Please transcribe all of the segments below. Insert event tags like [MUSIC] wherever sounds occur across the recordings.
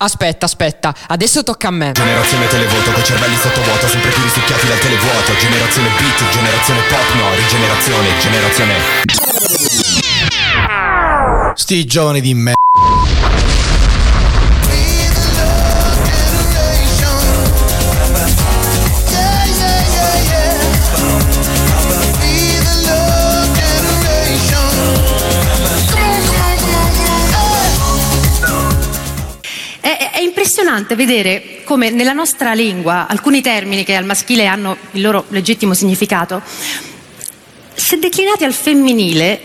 Aspetta, aspetta, adesso tocca a me. Generazione televoto con cervelli sottovuoto, sempre più risucchiati dal televuoto. Generazione beat, generazione pop, no, rigenerazione, generazione. Sti giovani di me. Impressionante vedere come nella nostra lingua alcuni termini che al maschile hanno il loro legittimo significato, se declinati al femminile,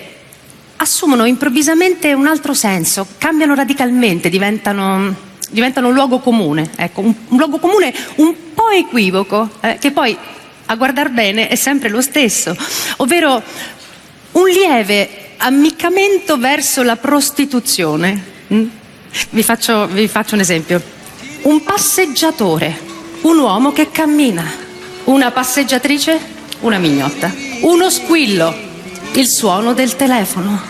assumono improvvisamente un altro senso, cambiano radicalmente, diventano, diventano un luogo comune, ecco, un, un luogo comune un po' equivoco, eh, che poi a guardar bene è sempre lo stesso, ovvero un lieve ammiccamento verso la prostituzione. mm? Vi faccio, vi faccio un esempio. Un passeggiatore, un uomo che cammina, una passeggiatrice, una mignotta, uno squillo, il suono del telefono.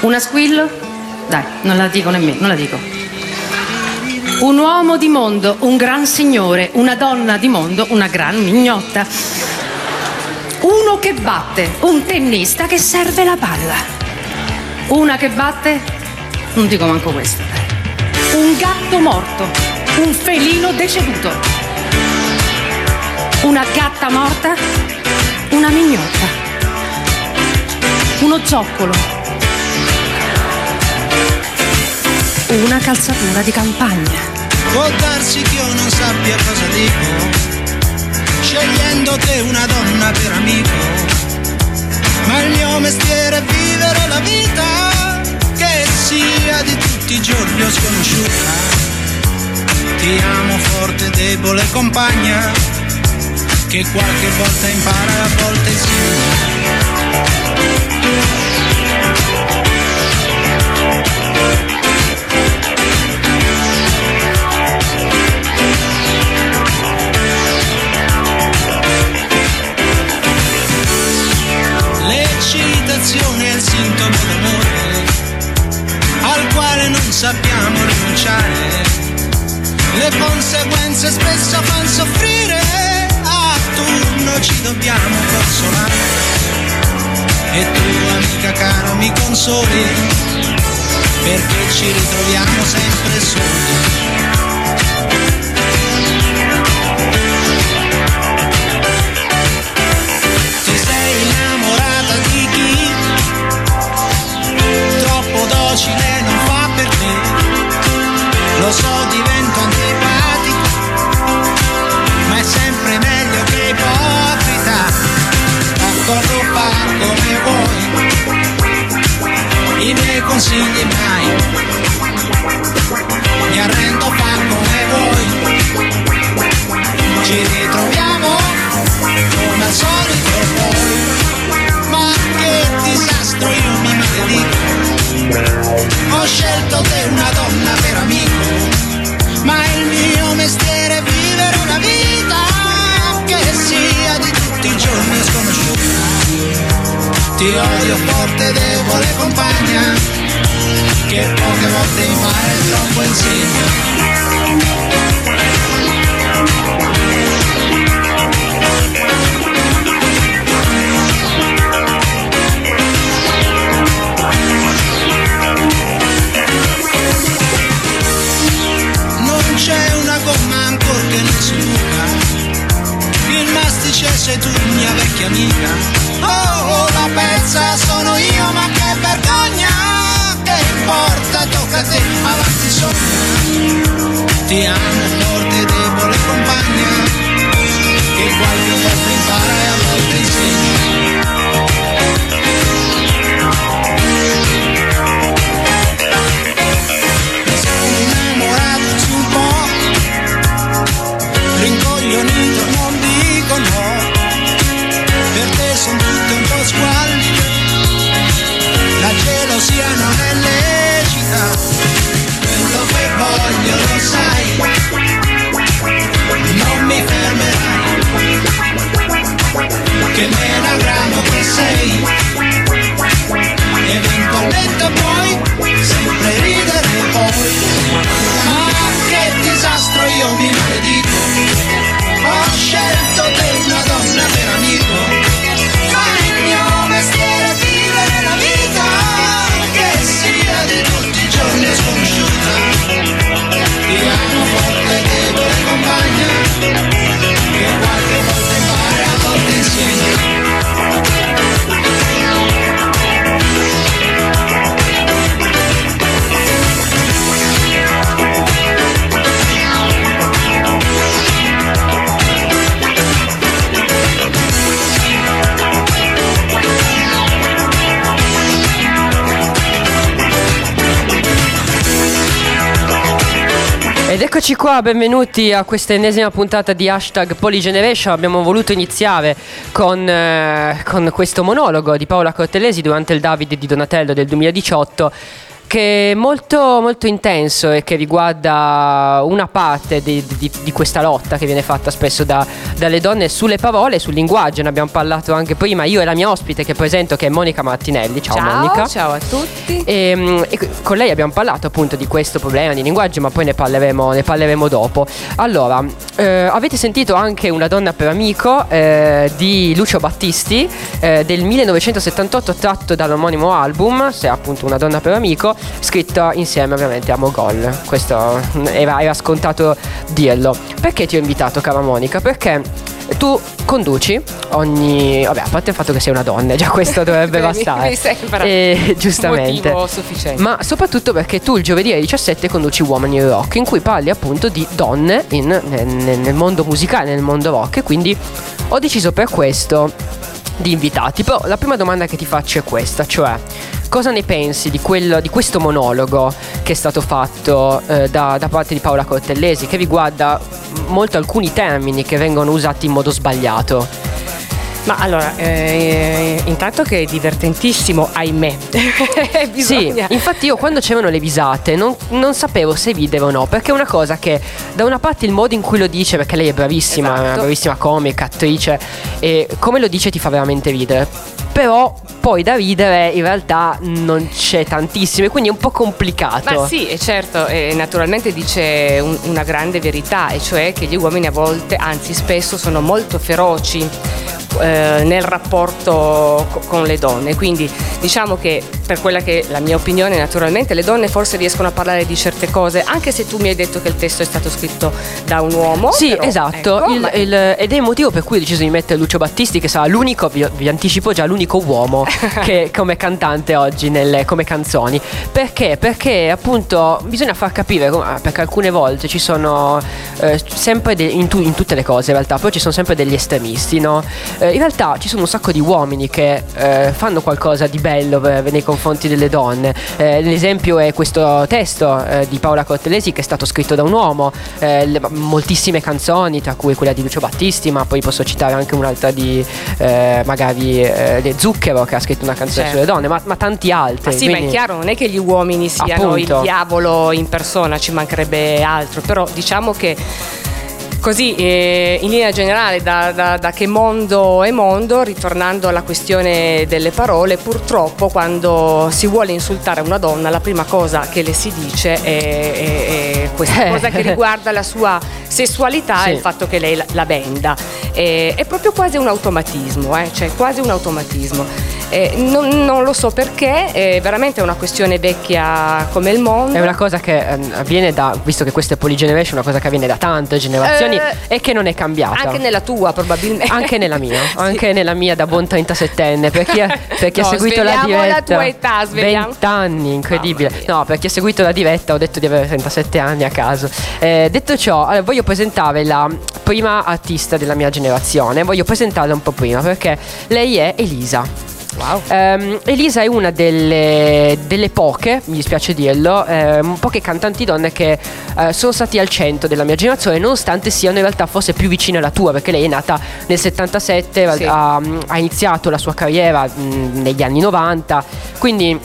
Una squillo? Dai, non la dico nemmeno, non la dico. Un uomo di mondo, un gran signore, una donna di mondo, una gran mignotta. Uno che batte, un tennista che serve la palla. Una che batte, non dico manco questo. Un gatto morto, un felino deceduto. Una gatta morta, una mignotta. Uno zoccolo. Una calzatura di campagna. Può darsi che io non sappia cosa dico, i giorni o sconosciuta. Ti amo forte, debole compagna, che qualche volta impara a volte insegna. L'eccitazione è il sintomo d'amore non sappiamo rinunciare. Le conseguenze spesso fanno soffrire, a turno ci dobbiamo consolare. E tu, amica cara, mi consoli, perché ci ritroviamo sempre soli. Troppo docile Lo so, divento antipatico, ma è sempre meglio che ipocrita. D'accordo, fa come vuoi, i miei consigli mai. Mi arrendo, fa come vuoi. Ci ritroviamo come al solito poi. Ma che disastro io mi maledico. Ho scelto te una donna per amico, ma il mio mestiere vivere una vita che sia di tutti i giorni sconosciuta. Ti odio forte, debole compagna, che poche volte impara e troppo insegna. Sei tu, mia vecchia amica. Oh, oh, la pezza sono io, ma che vergogna! Che importa, tocca a te, avanti sogna. Ti amo forte, debole compagna. Che qualche volta impara e a volte insegna. che me ne che sei. Eventualmente in poi sempre ridere poi. Ma che disastro io mi maledico Ed eccoci qua, benvenuti a questa ennesima puntata di hashtag Polygeneration. Abbiamo voluto iniziare con, eh, con questo monologo di Paola Cortellesi durante il Davide di Donatello del 2018 che è molto, molto intenso e che riguarda una parte di, di- di questa lotta che viene fatta spesso da- dalle donne sulle parole e sul linguaggio. Ne abbiamo parlato anche prima. Io e la mia ospite che presento, che è Monica Martinelli. Ciao, Monica. ciao a tutti. E, mm, e con lei abbiamo parlato appunto di questo problema di linguaggio, ma poi ne parleremo, ne parleremo dopo. Allora, eh, avete sentito anche Una donna per amico eh, di Lucio Battisti eh, del 1978 tratto dall'omonimo album, se appunto Una donna per amico, scritto insieme ovviamente a Mogol. Questo mm, era, era scontato dirlo. Perché ti ho invitato, cara Monica? Perché tu conduci ogni... Vabbè, a parte il fatto che sei una donna, già questo [LAUGHS] dovrebbe bastare. mi sembra E, giustamente. motivo sufficiente. Ma soprattutto perché tu il giovedì alle 17 conduci Uomini in Rock, in cui parli appunto di donne in- nel- nel mondo musicale, nel mondo rock. E quindi ho deciso per questo di invitati. Però la prima domanda che ti faccio è questa, cioè cosa ne pensi di, quello- di questo monologo che è stato fatto eh, da, da parte di Paola Cortellesi, che riguarda molto alcuni termini che vengono usati in modo sbagliato? Ma allora, eh, intanto che è divertentissimo, ahimè. [LAUGHS] Sì, Bisogna. infatti io quando c'erano le visate non, non sapevo se ridere o no, perché è una cosa che da una parte il modo in cui lo dice, perché lei è bravissima, è una Esatto. bravissima comica, attrice, e come lo dice ti fa veramente ridere. Però poi da ridere in realtà non c'è tantissimo e quindi è un po' complicato. Ma sì, e certo, e naturalmente dice un- una grande verità, e cioè che gli uomini a volte, anzi spesso, sono molto feroci eh, nel rapporto co- con le donne. Quindi diciamo che per quella che è la mia opinione, naturalmente le donne forse riescono a parlare di certe cose, anche se tu mi hai detto che il testo è stato scritto da un uomo. Sì, però, esatto, ecco, il- ma- il- ed è il motivo per cui ho deciso di mettere Lucio Battisti, che sarà l'unico, vi, vi anticipo già, l'unico uomo [LAUGHS] che come cantante oggi nelle, come canzoni. Perché? Perché appunto bisogna far capire, ah, perché alcune volte ci sono eh, sempre de- in, tu- in tutte le cose in realtà, poi ci sono sempre degli estremisti, no? Eh, in realtà ci sono un sacco di uomini che eh, fanno qualcosa di bello per- nei confronti delle donne. Eh, l'esempio è questo testo eh, di Paola Cortellesi che è stato scritto da un uomo, eh, le- moltissime canzoni, tra cui quella di Lucio Battisti, ma poi posso citare anche un'altra di eh, magari eh, Zucchero che ha scritto una canzone Certo. sulle donne, ma, ma tanti altri. Ma sì, ma è quindi- chiaro, non è che gli uomini siano Appunto. il diavolo in persona, ci mancherebbe altro, però diciamo che così eh, in linea generale da, da- da che mondo è mondo, ritornando alla questione delle parole, purtroppo quando si vuole insultare una donna la prima cosa che le si dice è, è- è questa Eh. cosa che riguarda la sua sessualità Sì. e il fatto che lei la, la benda. Eh, è proprio quasi un automatismo, eh, cioè quasi un automatismo. Eh, non, non lo so perché, è veramente una questione vecchia come il mondo. È una cosa che ehm, avviene da, visto che questa è Polygeneration, una cosa che avviene da tante generazioni Eh, e che non è cambiata. Anche nella tua probabilmente. Anche nella mia, [LAUGHS] Sì. anche nella mia da buon 37enne. Per chi, ha- [LAUGHS] per chi ha No, seguito la sveliamo la diretta, tua età, sveliamo. 20 anni, incredibile. No, per chi ha seguito la diretta ho detto di avere 37 anni a caso. Eh, detto ciò, allora, voglio presentare la prima artista della mia generazione. Voglio presentarla un po' prima perché lei è Elisa. Wow. Ehm, Elisa è una delle, delle poche, mi dispiace dirlo, ehm, poche cantanti donne che eh, sono stati al centro della mia generazione, nonostante siano in realtà forse più vicine alla tua, perché lei è nata nel 77, Sì. ha, ha iniziato la sua carriera mh, negli anni 90, quindi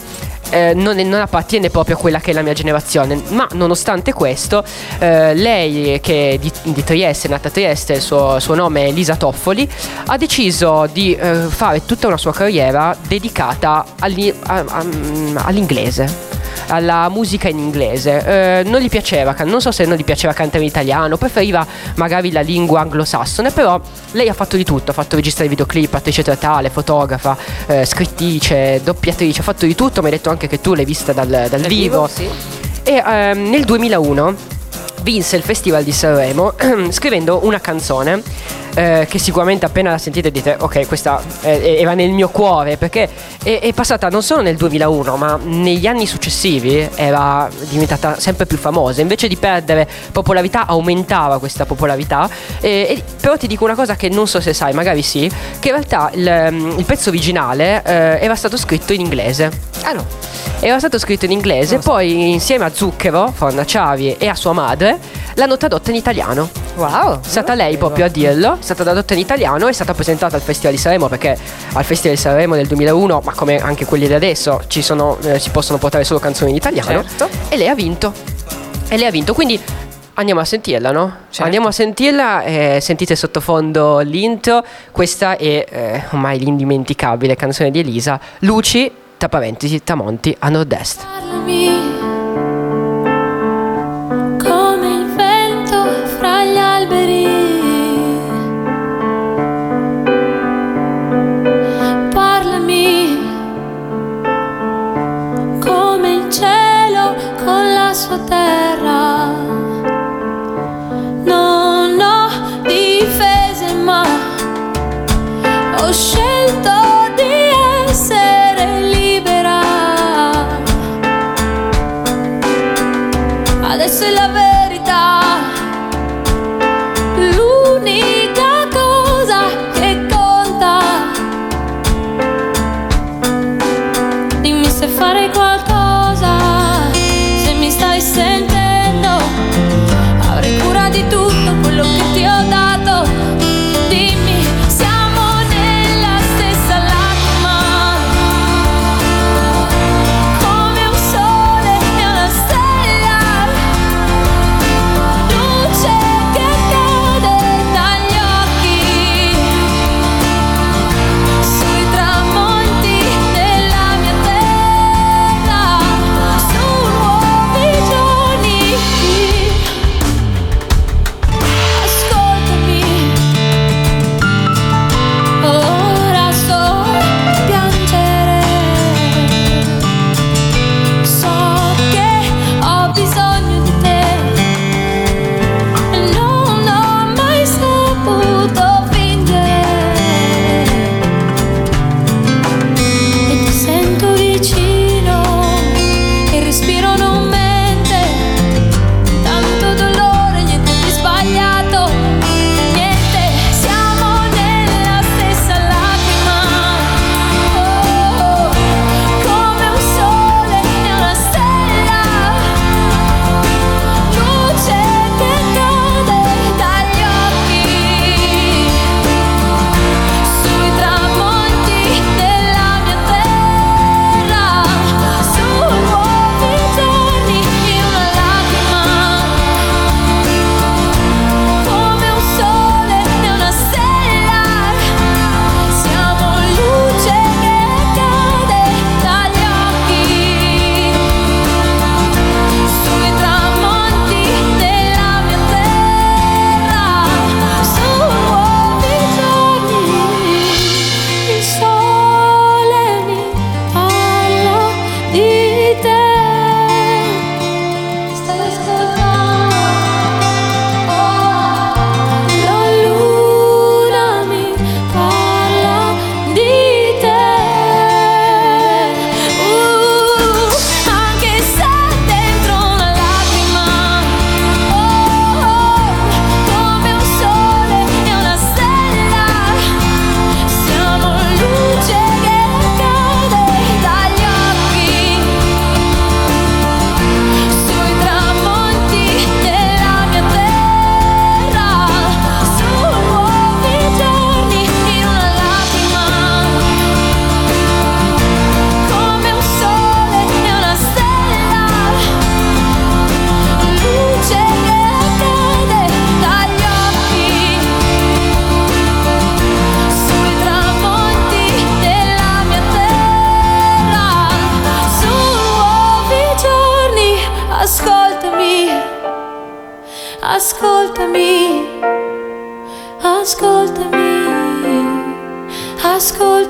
eh, non, non appartiene proprio a quella che è la mia generazione, ma nonostante questo, eh, lei che è di, di Trieste, è nata a Trieste, il suo, suo nome è Lisa Toffoli, ha deciso di eh, fare tutta una sua carriera dedicata agli- a- a- all'inglese. Alla musica in inglese, Eh, non gli piaceva, non so se non gli piaceva cantare in italiano, preferiva magari la lingua anglosassone, però lei ha fatto di tutto, ha fatto registrare videoclip, attrice teatrale, fotografa, eh, scrittrice, doppiatrice, ha fatto di tutto, mi hai detto anche che tu l'hai vista dal, dal Dal vivo. vivo, sì. E ehm, nel 2001 vinse il Festival di Sanremo [CLEARS THROAT] scrivendo una canzone eh, che sicuramente appena la sentite dite ok questa eh, era nel mio cuore perché è, è passata non solo nel 2001 ma negli anni successivi era diventata sempre più famosa. Invece di perdere popolarità aumentava questa popolarità. E, e- però ti dico una cosa che non so se sai magari sì che in realtà il, il pezzo originale eh, era stato scritto in inglese. Ah no. Era stato scritto in inglese, poi insieme a Zucchero, Fornaciavi e a sua madre l'hanno tradotta in italiano. Wow. È stata lei proprio a dirlo, è stata tradotta in italiano, è stata presentata al Festival di Sanremo perché al Festival di Sanremo del 2001, ma come anche quelli di adesso, ci sono, eh, si possono portare solo canzoni in italiano. Certo. E lei ha vinto. E lei ha vinto, quindi andiamo a sentirla, no? Certo. Andiamo a sentirla, eh, sentite sottofondo l'intro, questa è eh, ormai l'indimenticabile canzone di Elisa, Luci, tra parentesi, tramonti a nord-est. Adesso è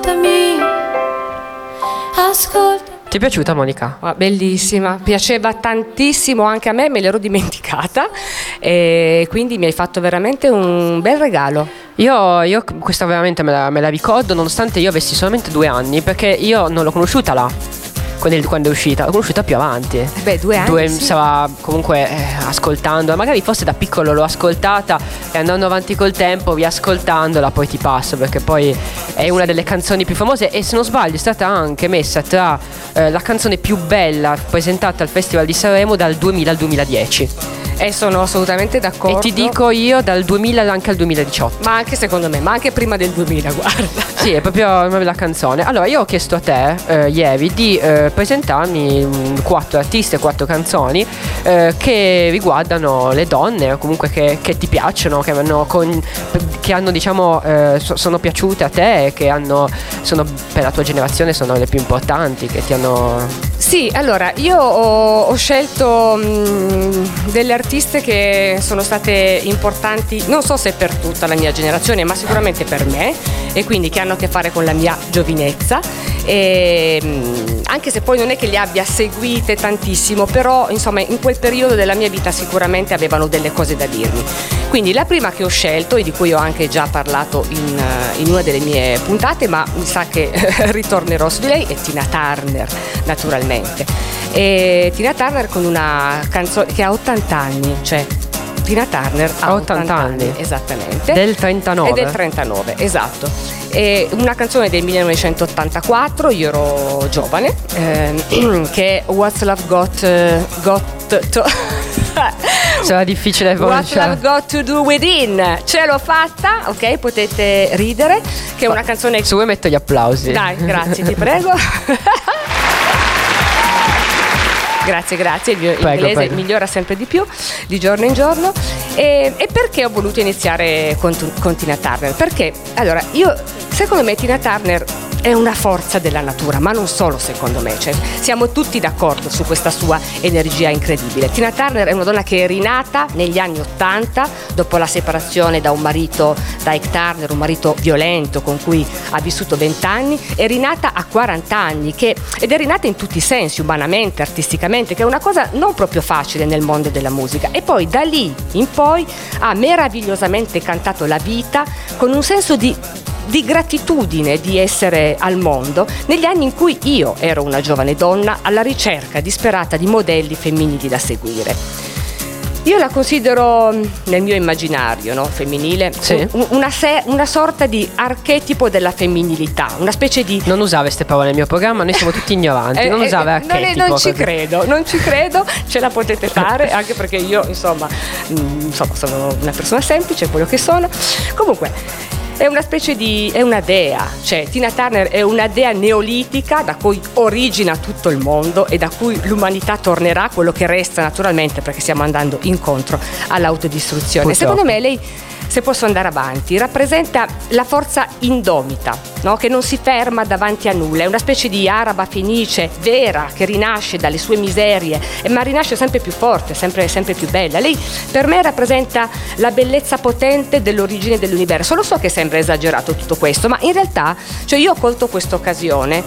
ascoltami, ascoltami. Ti è piaciuta Monica? Ah, Bellissima, piaceva tantissimo anche a me, me l'ero dimenticata e quindi mi hai fatto veramente un bel regalo. Io, io questa veramente me la, me la ricordo, nonostante io avessi solamente due anni, perché io non l'ho conosciuta là. Quando, è uscita, l'ho conosciuta più avanti. Beh, due anni, sì. Stava comunque eh, ascoltando, magari forse da piccolo l'ho ascoltata e andando avanti col tempo, riascoltandola, poi ti passo perché poi è una delle canzoni più famose e se non sbaglio è stata anche messa tra eh, la canzone più bella presentata al Festival di Sanremo dal 2000 al 2010. E sono assolutamente d'accordo. E ti dico io dal 2000 anche al 2018. Ma anche secondo me, ma anche prima del 2000, [LAUGHS] guarda. Sì, è proprio bella canzone. Allora, io ho chiesto a te, eh, Ievi, di eh, presentarmi mm, quattro artiste, quattro canzoni eh, che riguardano le donne, o comunque che, che ti piacciono, che hanno, con- che hanno, diciamo, eh, so- sono piaciute a te, che hanno, sono, per la tua generazione sono le più importanti, che ti hanno... Sì, allora io ho, ho scelto mh, delle artiste che sono state importanti, non so se per tutta la mia generazione, ma sicuramente per me, e quindi che hanno a che fare con la mia giovinezza. E, mh, anche se poi non è che le abbia seguite tantissimo, però insomma in quel periodo della mia vita sicuramente avevano delle cose da dirmi. Quindi la prima che ho scelto e di cui ho anche già parlato in, eh, in una delle mie puntate, ma mi sa che [LAUGHS] ritornerò su lei, è Tina Turner, naturalmente. E Tina Turner con una canzone che ha 80 anni, cioè Tina Turner ha Ha 80, 80 anni, anni. esattamente. Del 39. È del 39, esatto. È una canzone del 1984, io ero giovane, ehm, [CLEARS THROAT] che è What's Love Got, eh, got to... [LAUGHS] Sarà difficile What pronunciare. I've Got to Do Within ce l'ho fatta, ok? Potete ridere, che è una canzone vuoi metto gli applausi. dai, grazie, ti prego. [LAUGHS] Grazie, grazie, il mio Prego, inglese prego. migliora sempre di più di giorno in giorno. E, e perché ho voluto iniziare con, con Tina Turner? Perché, allora, io, secondo me Tina Turner è una forza della natura, ma non solo secondo me, cioè, siamo tutti d'accordo su questa sua energia incredibile. Tina Turner è una donna che è rinata negli anni Ottanta, dopo la separazione da un marito, da Ike Turner, un marito violento con cui ha vissuto 20 anni, è rinata a 40 anni che- ed è rinata in tutti i sensi, umanamente, artisticamente, che è una cosa non proprio facile nel mondo della musica. E poi da lì in poi ha meravigliosamente cantato la vita con un senso di di gratitudine di essere al mondo negli anni in cui io ero una giovane donna alla ricerca disperata di modelli femminili da seguire. Io la considero mh, nel mio immaginario no, femminile Sì. un- una, se- una sorta di archetipo della femminilità, una specie di Non usava queste parole nel mio programma, noi siamo tutti ignoranti. non eh, usava eh, non, archetipo, non ci così. credo, non ci credo, ce la potete fare, anche perché io, insomma, mm, insomma, sono una persona semplice, quello che sono. Comunque. È una specie di. è una dea, cioè Tina Turner è una dea neolitica da cui origina tutto il mondo e da cui l'umanità tornerà, quello che resta naturalmente perché stiamo andando incontro all'autodistruzione. Purtroppo. Secondo me lei, se posso andare avanti, rappresenta la forza indomita, no? che non si ferma davanti a nulla, è una specie di araba fenice vera che rinasce dalle sue miserie, eh, ma rinasce sempre più forte, sempre, sempre più bella. Lei per me rappresenta la bellezza potente dell'origine dell'universo. Lo so che sembra esagerato tutto questo, ma in realtà cioè io ho colto questa occasione.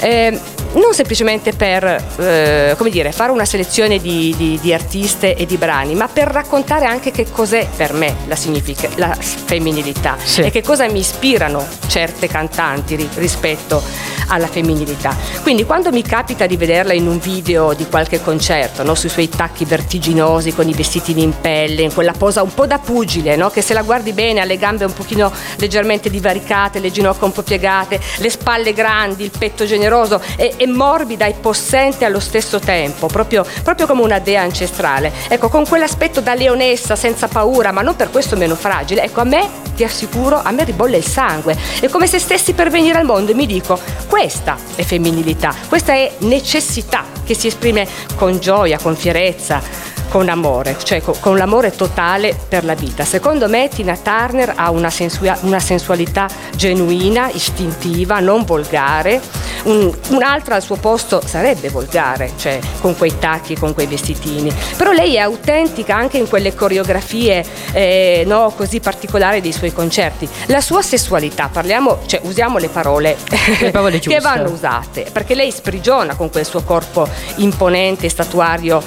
eh, non semplicemente per eh, dire, fare una selezione di, di- di artiste e di brani, ma per raccontare anche che cos'è per me la, significa- la femminilità Sì. e che cosa mi ispirano certe cantanti ri- rispetto alla femminilità. Quindi quando mi capita di vederla in un video di qualche concerto, no, sui suoi tacchi vertiginosi con i vestitini in pelle, in quella posa un po' da pugile, no, che se la guardi bene ha le gambe un pochino leggermente divaricate, le ginocchia un po' piegate, le spalle grandi, il petto generoso e, e morbida e possente allo stesso tempo, proprio, proprio come una dea ancestrale. Ecco, con quell'aspetto da leonessa senza paura, ma non per questo meno fragile, ecco, a me ti assicuro, a me ribolle il sangue. È come se stessi per venire al mondo e mi dico, questa è femminilità, questa è necessità che si esprime con gioia, con fierezza, con amore, cioè co- con l'amore totale per la vita. Secondo me Tina Turner ha una, sensua- una sensualità genuina, istintiva, non volgare. Un- un'altra al suo posto sarebbe volgare, cioè con quei tacchi, con quei vestitini. Però lei è autentica anche in quelle coreografie eh, no, così particolari dei suoi concerti. La sua sessualità, parliamo, cioè usiamo le parole, Le parole [LAUGHS] che vanno usate, perché lei sprigiona con quel suo corpo imponente, statuario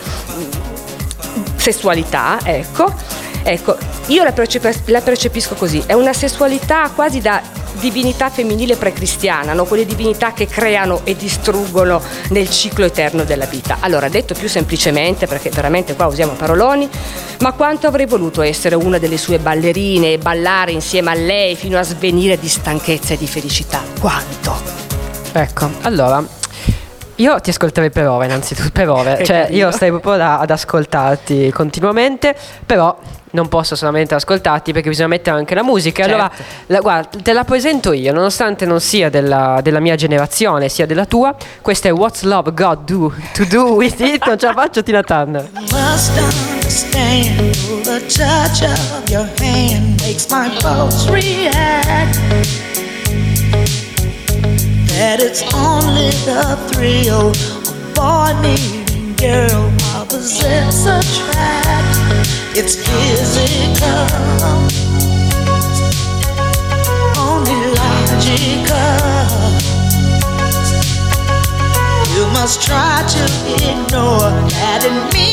sessualità, ecco. Ecco, io la, percep- la percepisco così, è una sessualità quasi da divinità femminile precristiana, no? quelle divinità che creano e distruggono nel ciclo eterno della vita. Allora, detto più semplicemente, perché veramente qua usiamo paroloni, ma quanto avrei voluto essere una delle sue ballerine e ballare insieme a lei fino a svenire di stanchezza e di felicità? Quanto? Ecco, allora. Io ti ascolterei per ore, innanzitutto, per ore. [LAUGHS] Cioè, io stai proprio là ad ascoltarti continuamente, però non posso solamente ascoltarti perché bisogna mettere anche la musica. Allora, la- guarda, te la presento io, nonostante non sia della, della mia generazione, sia della tua. Questa è What's Love God Do To Do With It. Non ce la faccio, Tina Turner. must understand the touch of your hand makes my pulse react. That it's only the thrill of boy meeting girl opposites attract. It's physical, only logical. You must try to ignore that it means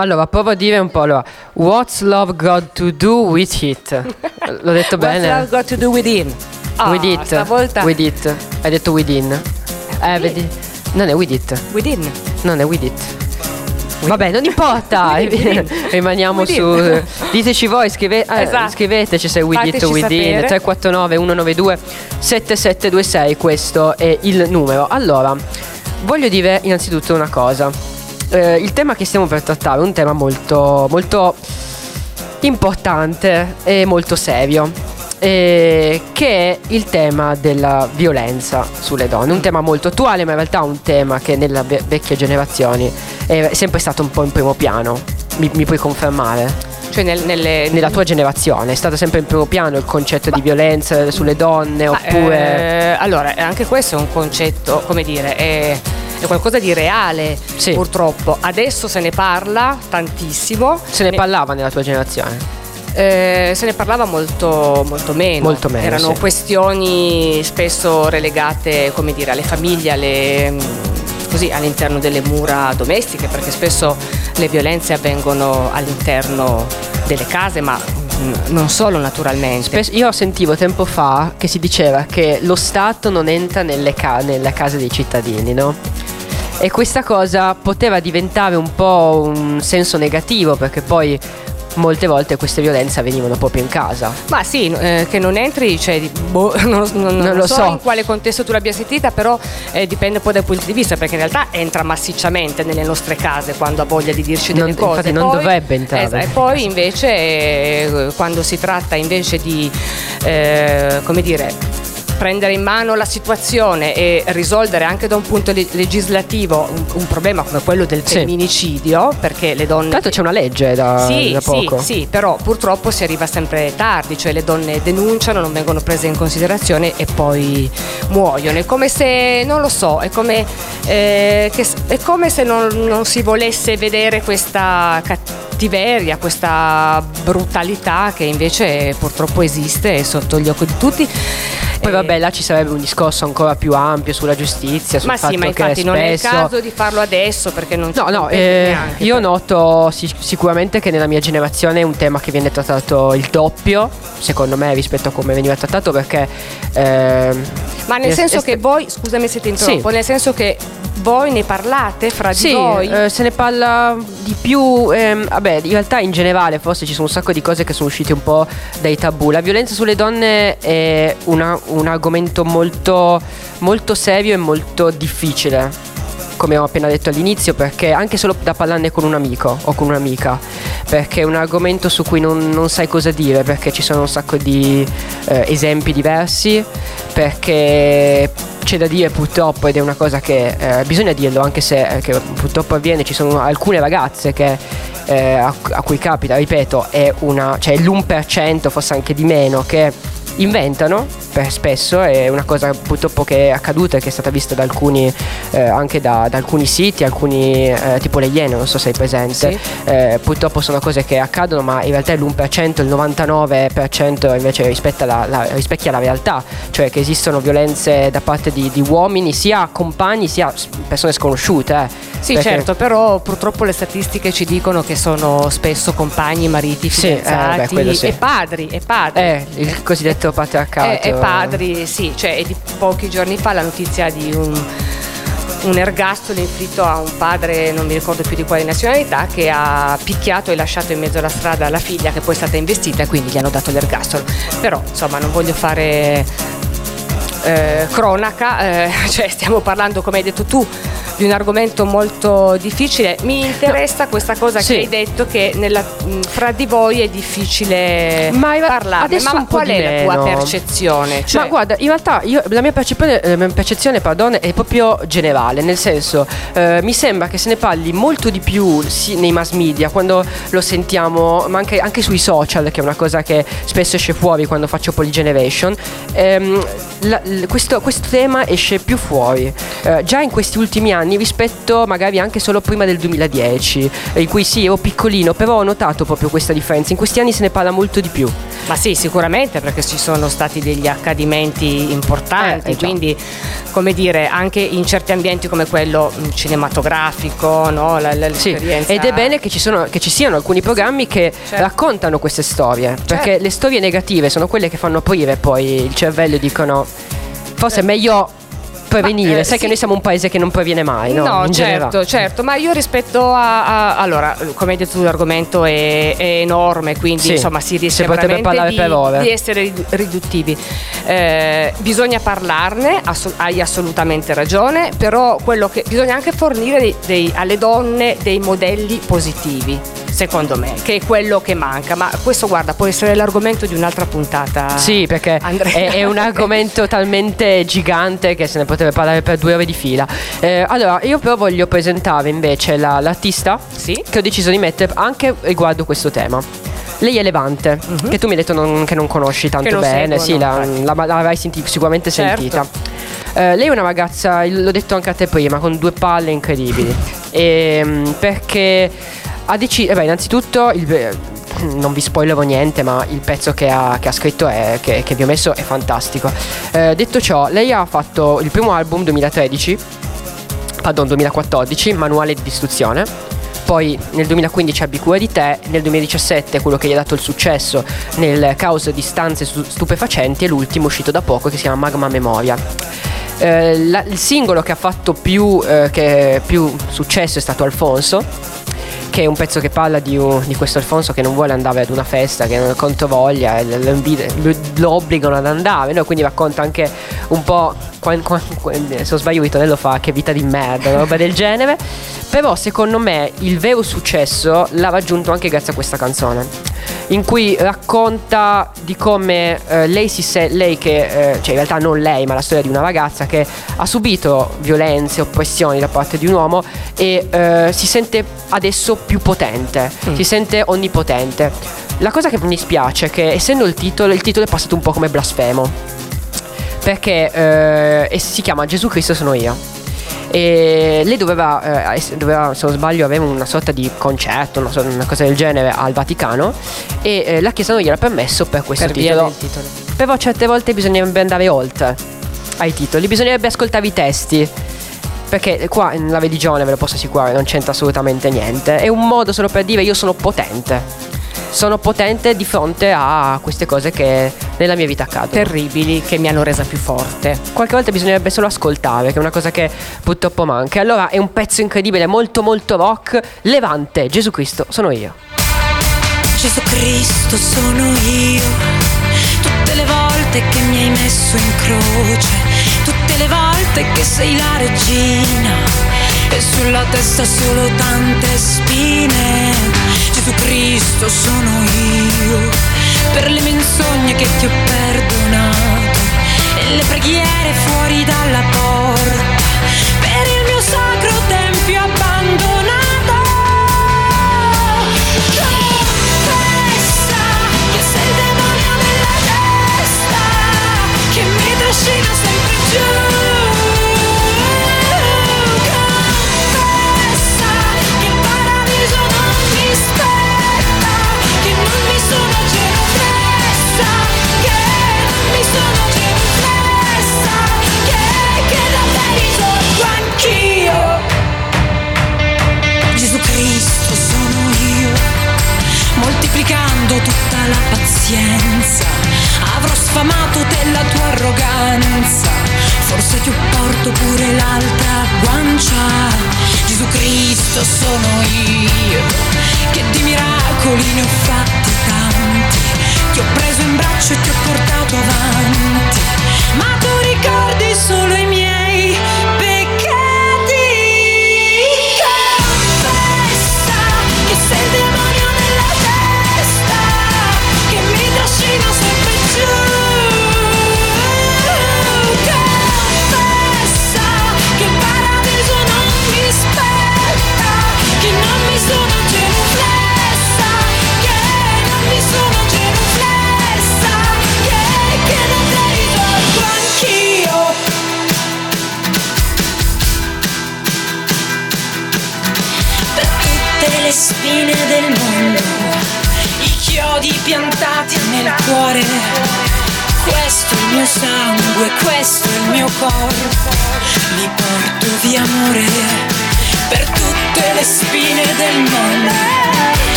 Allora, provo a dire un po'. Allora, What's Love Got to Do With It? [LAUGHS] L'ho detto What's bene? love got to do with him? Ah, with it. Stavolta With it. Hai detto within. Eh, vedi. Non è with it. within. Non è with it. Vabbè, non importa. [LAUGHS] Rimaniamo With su. it. [LAUGHS] Diteci voi, scrive- eh, Esatto. scriveteci se with it o within. sapere. 349 192 7726. Questo è il numero. Allora, voglio dire innanzitutto una cosa. Eh, il tema che stiamo per trattare è un tema molto, molto importante e molto serio. eh, che è il tema della violenza sulle donne, un tema molto attuale, ma in realtà un tema che nelle ve- vecchie generazioni è sempre stato un po' in primo piano. Mi, mi puoi confermare? Cioè nel- nelle, Nella tua generazione è stato sempre in primo piano il concetto di violenza sulle donne Ma, oppure eh, allora, anche questo è un concetto, come dire, è, è qualcosa di reale, Sì. purtroppo. Adesso se ne parla tantissimo. se ne parlava nella tua generazione? Eh, se ne parlava molto, molto meno. Molto meno, Erano sì. questioni spesso relegate, come dire, alle famiglie, alle, così, all'interno delle mura domestiche, perché spesso le violenze avvengono all'interno delle case, ma mm, non solo naturalmente. Io sentivo tempo fa che si diceva che lo Stato non entra nelle, ca- nelle case dei cittadini, no? E questa cosa poteva diventare un po' un senso negativo perché poi molte volte queste violenze avvenivano proprio in casa. Ma sì, eh, che non entri, cioè, boh, [LAUGHS] non, non- non lo so, so. in quale contesto tu l'abbia sentita, però eh, dipende poi dal punto di vista, perché in realtà entra massicciamente nelle nostre case quando ha voglia di dirci delle Non- cose. infatti non Poi- dovrebbe entrare. Esa- e poi invece, eh, quando si tratta invece di, eh, come dire, prendere in mano la situazione e risolvere anche da un punto le- legislativo un, un problema come quello del Sì. femminicidio, perché le donne... Tanto c'è una legge da, Sì, da poco. sì, sì, però purtroppo si arriva sempre tardi, cioè le donne denunciano, non vengono prese in considerazione e poi muoiono. È come se, non lo so, è come, eh, che è come se non, non si volesse vedere questa cattiveria, questa brutalità che invece purtroppo esiste è sotto gli occhi di tutti. Poi Eh, vabbè, là ci sarebbe un discorso ancora più ampio sulla giustizia, sul ma fatto sì, ma che infatti non è il caso di farlo adesso perché non ci No, no, eh, neanche. io noto si- sicuramente che nella mia generazione è un tema che viene trattato il doppio, secondo me, rispetto a come veniva trattato, perché... ehm, Ma nel senso che voi, scusami se ti interrompo, Sì. nel senso che voi ne parlate fra Sì, di voi? eh, se ne parla di più, ehm, vabbè, in realtà in generale forse ci sono un sacco di cose che sono uscite un po' dai tabù. La violenza sulle donne è una- un argomento molto, molto serio e molto difficile, come ho appena detto all'inizio, perché anche solo da parlarne con un amico o con un'amica, perché è un argomento su cui non, non sai cosa dire, perché ci sono un sacco di eh, esempi diversi, perché c'è da dire purtroppo ed è una cosa che eh, bisogna dirlo anche se eh, purtroppo avviene ci sono alcune ragazze che eh, a, a cui capita ripeto è una cioè l'1% forse anche di meno che inventano spesso è una cosa purtroppo che è accaduta e che è stata vista da alcuni eh, anche da, da alcuni siti alcuni eh, tipo le Iene non so se sei presente Sì. eh, purtroppo sono cose che accadono ma in realtà è l'1% il 99% invece la- la- rispecchia la realtà cioè che esistono violenze da parte di, di uomini sia compagni sia persone sconosciute eh. Sì, Perché- certo, però purtroppo le statistiche ci dicono che sono spesso compagni, mariti, Sì, eh, fidanzati beh, quello sì. e padri, e padri. eh, il cosiddetto patriarcato E, e padri, sì, cioè è di pochi giorni fa la notizia di un, un ergastolo inflitto a un padre, non mi ricordo più di quale nazionalità, che ha picchiato e lasciato in mezzo alla strada la figlia che poi è stata investita e quindi gli hanno dato l'ergastolo. Però insomma non voglio fare eh, cronaca, eh, [LAUGHS] cioè stiamo parlando come hai detto tu di un argomento molto difficile. Mi interessa questa cosa Sì. che hai detto che nella- fra di voi è difficile Ma adesso Ma qual è la tua percezione? Cioè, Ma guarda, in realtà io- la mia percezione, la mia percezione, pardon, è proprio generale, nel senso eh, mi sembra che se ne parli molto di più sì, nei mass media, quando lo sentiamo, ma anche, anche sui social, che è una cosa che spesso esce fuori quando faccio Polygeneration. Ehm, la- questo, questo tema esce più fuori, eh, già in questi ultimi anni rispetto magari anche solo prima del 2010, eh, in cui sì, ero piccolino, però ho notato proprio questa differenza. In questi anni se ne parla molto di più. Ma sì, sicuramente perché ci sono stati degli accadimenti importanti, Eh, eh, quindi come dire, anche in certi ambienti come quello mh, cinematografico, no? la, la- Sì, ed è bene che ci, sono, che ci siano alcuni programmi che Certo. raccontano queste storie, perché Certo. le storie negative sono quelle che fanno aprire poi il cervello e dicono forse è meglio prevenire, Ma, eh, sai sì. che noi siamo un paese che non previene mai, no? No, In certo, generale. certo, ma io rispetto a, a- allora, come hai detto tu, l'argomento è, è enorme, quindi Sì, insomma si rischia si veramente di, per ore. di essere ridu- riduttivi. Eh, bisogna parlarne, asso- hai assolutamente ragione, però quello che bisogna anche fornire dei- dei- alle donne dei modelli positivi. Secondo me, che è quello che manca, ma questo guarda può essere l'argomento di un'altra puntata. Sì, perché è, è un [LAUGHS] argomento talmente gigante che se ne potrebbe parlare per due ore di fila. Eh, allora, io però voglio presentare invece la- l'artista Sì. che ho deciso di mettere anche riguardo questo tema. Lei è Levante, che tu mi hai detto non- che non conosci tanto non bene, seguo, sì, la, la- l'avrai senti- sicuramente Certo. sentita. Eh, lei è una ragazza, l'ho detto anche a te prima, con due palle incredibili. [LAUGHS] Ehm, perché ha deciso, beh, innanzitutto il- non vi spoilerò niente, ma il pezzo che ha, che ha scritto è, che, che vi ho messo è fantastico. Eh, detto ciò, lei ha fatto il primo album 2013, pardon 2014, Manuale di istruzione. Poi nel 2015 Abbi cura di te, nel 2017 quello che gli ha dato il successo nel caos di stanze stu- stupefacenti e l'ultimo uscito da poco che si chiama Magma Memoria. Eh, la- il singolo che ha fatto più, eh, che più successo è stato Alfonso che un pezzo che parla di, di questo Alfonso che non vuole andare ad una festa, che non e lo, invide- lo- lo obbligano ad andare, no? quindi racconta anche un po', quan- quan- quan- se non sbaglio Ritonello fa che vita di merda, una roba del genere, però secondo me il vero successo l'ha raggiunto anche grazie a questa canzone, in cui racconta di come eh, lei si se- lei che, eh, cioè in realtà non lei, ma la storia di una ragazza che ha subito violenze, oppressioni da parte di un uomo e eh, si sente adesso più potente, si sente onnipotente. La cosa che mi dispiace è che essendo il titolo, il titolo è passato un po' come blasfemo. Perché eh, e si chiama Gesù Cristo sono io. E lei doveva, eh, doveva, se non sbaglio, avere una sorta di concerto, una, una cosa del genere al Vaticano. E eh, la Chiesa non gliel'ha permesso per questo Per titolo. titolo. Però certe volte bisognerebbe andare oltre ai titoli, bisognerebbe ascoltare i testi. Perché qua nella religione, ve lo posso assicurare, non c'entra assolutamente niente. È un modo solo per dire io sono potente. Sono potente di fronte a queste cose che nella mia vita accadono. Terribili che mi hanno resa più forte. Qualche volta bisognerebbe solo ascoltare, che è una cosa che purtroppo manca. Allora è un pezzo incredibile, molto molto rock. Levante, Gesù Cristo, sono io. Gesù Cristo sono io, tutte le volte che mi hai messo in croce, tutte le volte che sei la regina e sulla testa solo tante spine.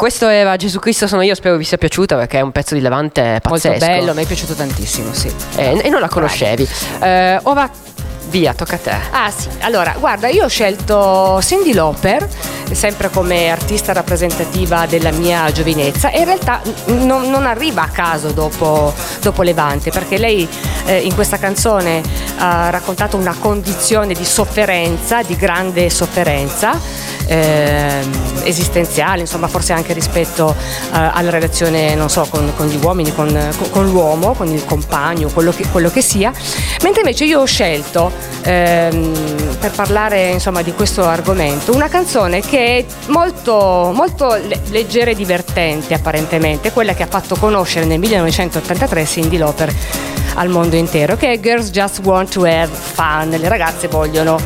Questo era Gesù Cristo sono io, spero vi sia piaciuto perché è un pezzo di Levante pazzesco. Molto bello, mi è piaciuto tantissimo, sì. Eh, e non la conoscevi. Eh, ora via, tocca a te. Ah sì, allora guarda, io ho scelto Cindy Lauper sempre come artista rappresentativa della mia giovinezza. E in realtà non, non arriva a caso dopo, dopo Levante perché lei eh, in questa canzone ha raccontato una condizione di sofferenza, di grande sofferenza ehm, esistenziale, insomma forse anche rispetto eh, alla relazione, non so, con, con gli uomini, con- con l'uomo, con il compagno, quello che, quello che sia, mentre invece io ho scelto ehm, per parlare insomma di questo argomento. Una canzone che è molto, molto le- leggera e divertente apparentemente, quella che ha fatto conoscere nel 1983 Cindy Lauper al mondo intero, che è Girls Just Want to Have Fun, le ragazze vogliono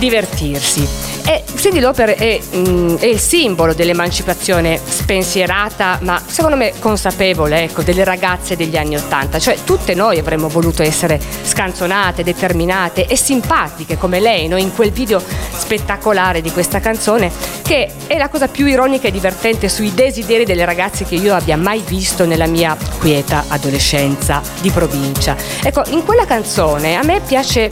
divertirsi. E Cindy Lauper è, mm, è il simbolo dell'emancipazione spensierata, ma secondo me consapevole, ecco, delle ragazze degli anni Ottanta. Cioè tutte noi avremmo voluto essere scanzonate, determinate e simpatiche come lei, no? in quel video spettacolare di questa canzone, che è la cosa più ironica e divertente sui desideri delle ragazze che io abbia mai visto nella mia quieta adolescenza di provincia. Ecco, in quella canzone a me piace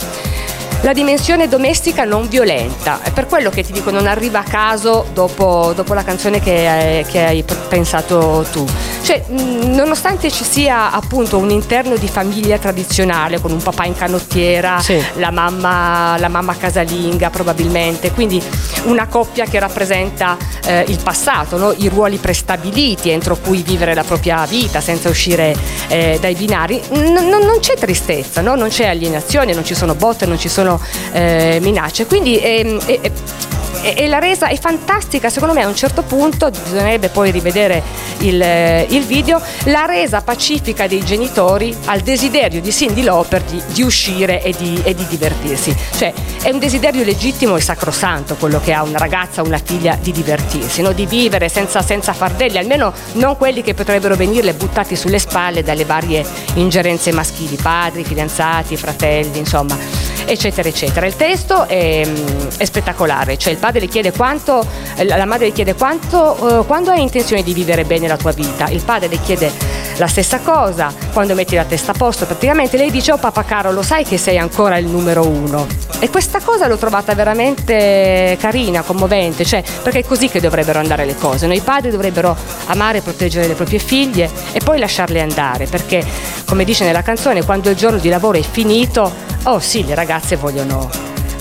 la dimensione domestica non violenta, è per quello che ti dico non arriva a caso dopo, dopo la canzone che hai, che hai pensato tu. Cioè, mh, nonostante ci sia appunto un interno di famiglia tradizionale con un papà in canottiera, Sì. la, mamma, la mamma casalinga probabilmente, quindi una coppia che rappresenta eh, il passato, no? i ruoli prestabiliti entro cui vivere la propria vita senza uscire eh, dai binari, N- non- non c'è tristezza, no? non c'è alienazione, non ci sono botte, non ci sono eh, minacce, quindi ehm, e- la resa è fantastica, secondo me a un certo punto bisognerebbe poi rivedere il, eh, il video, la resa pacifica dei genitori al desiderio di Cindy Lauper di, di uscire e di, e di divertirsi. Cioè è un desiderio legittimo e sacrosanto quello che ha una ragazza o una figlia di divertirsi, no? di vivere senza, senza fardelli, almeno non quelli che potrebbero venirle buttati sulle spalle dalle varie ingerenze maschili, padri, fidanzati, fratelli, insomma, eccetera, eccetera. Il testo è, è spettacolare, cioè il padre le chiede quanto, la madre le chiede quanto, eh, quando hai intenzione di vivere bene la tua vita, il padre le chiede la stessa cosa, quando metti la testa a posto, praticamente lei dice, oh papà caro, lo sai che sei ancora il numero uno. E questa cosa l'ho trovata veramente carina, commovente, cioè, perché è così che dovrebbero andare le cose. no? I padri dovrebbero amare e proteggere le proprie figlie e poi lasciarle andare, perché come dice nella canzone, quando il giorno di lavoro è finito, oh sì, le ragazze vogliono,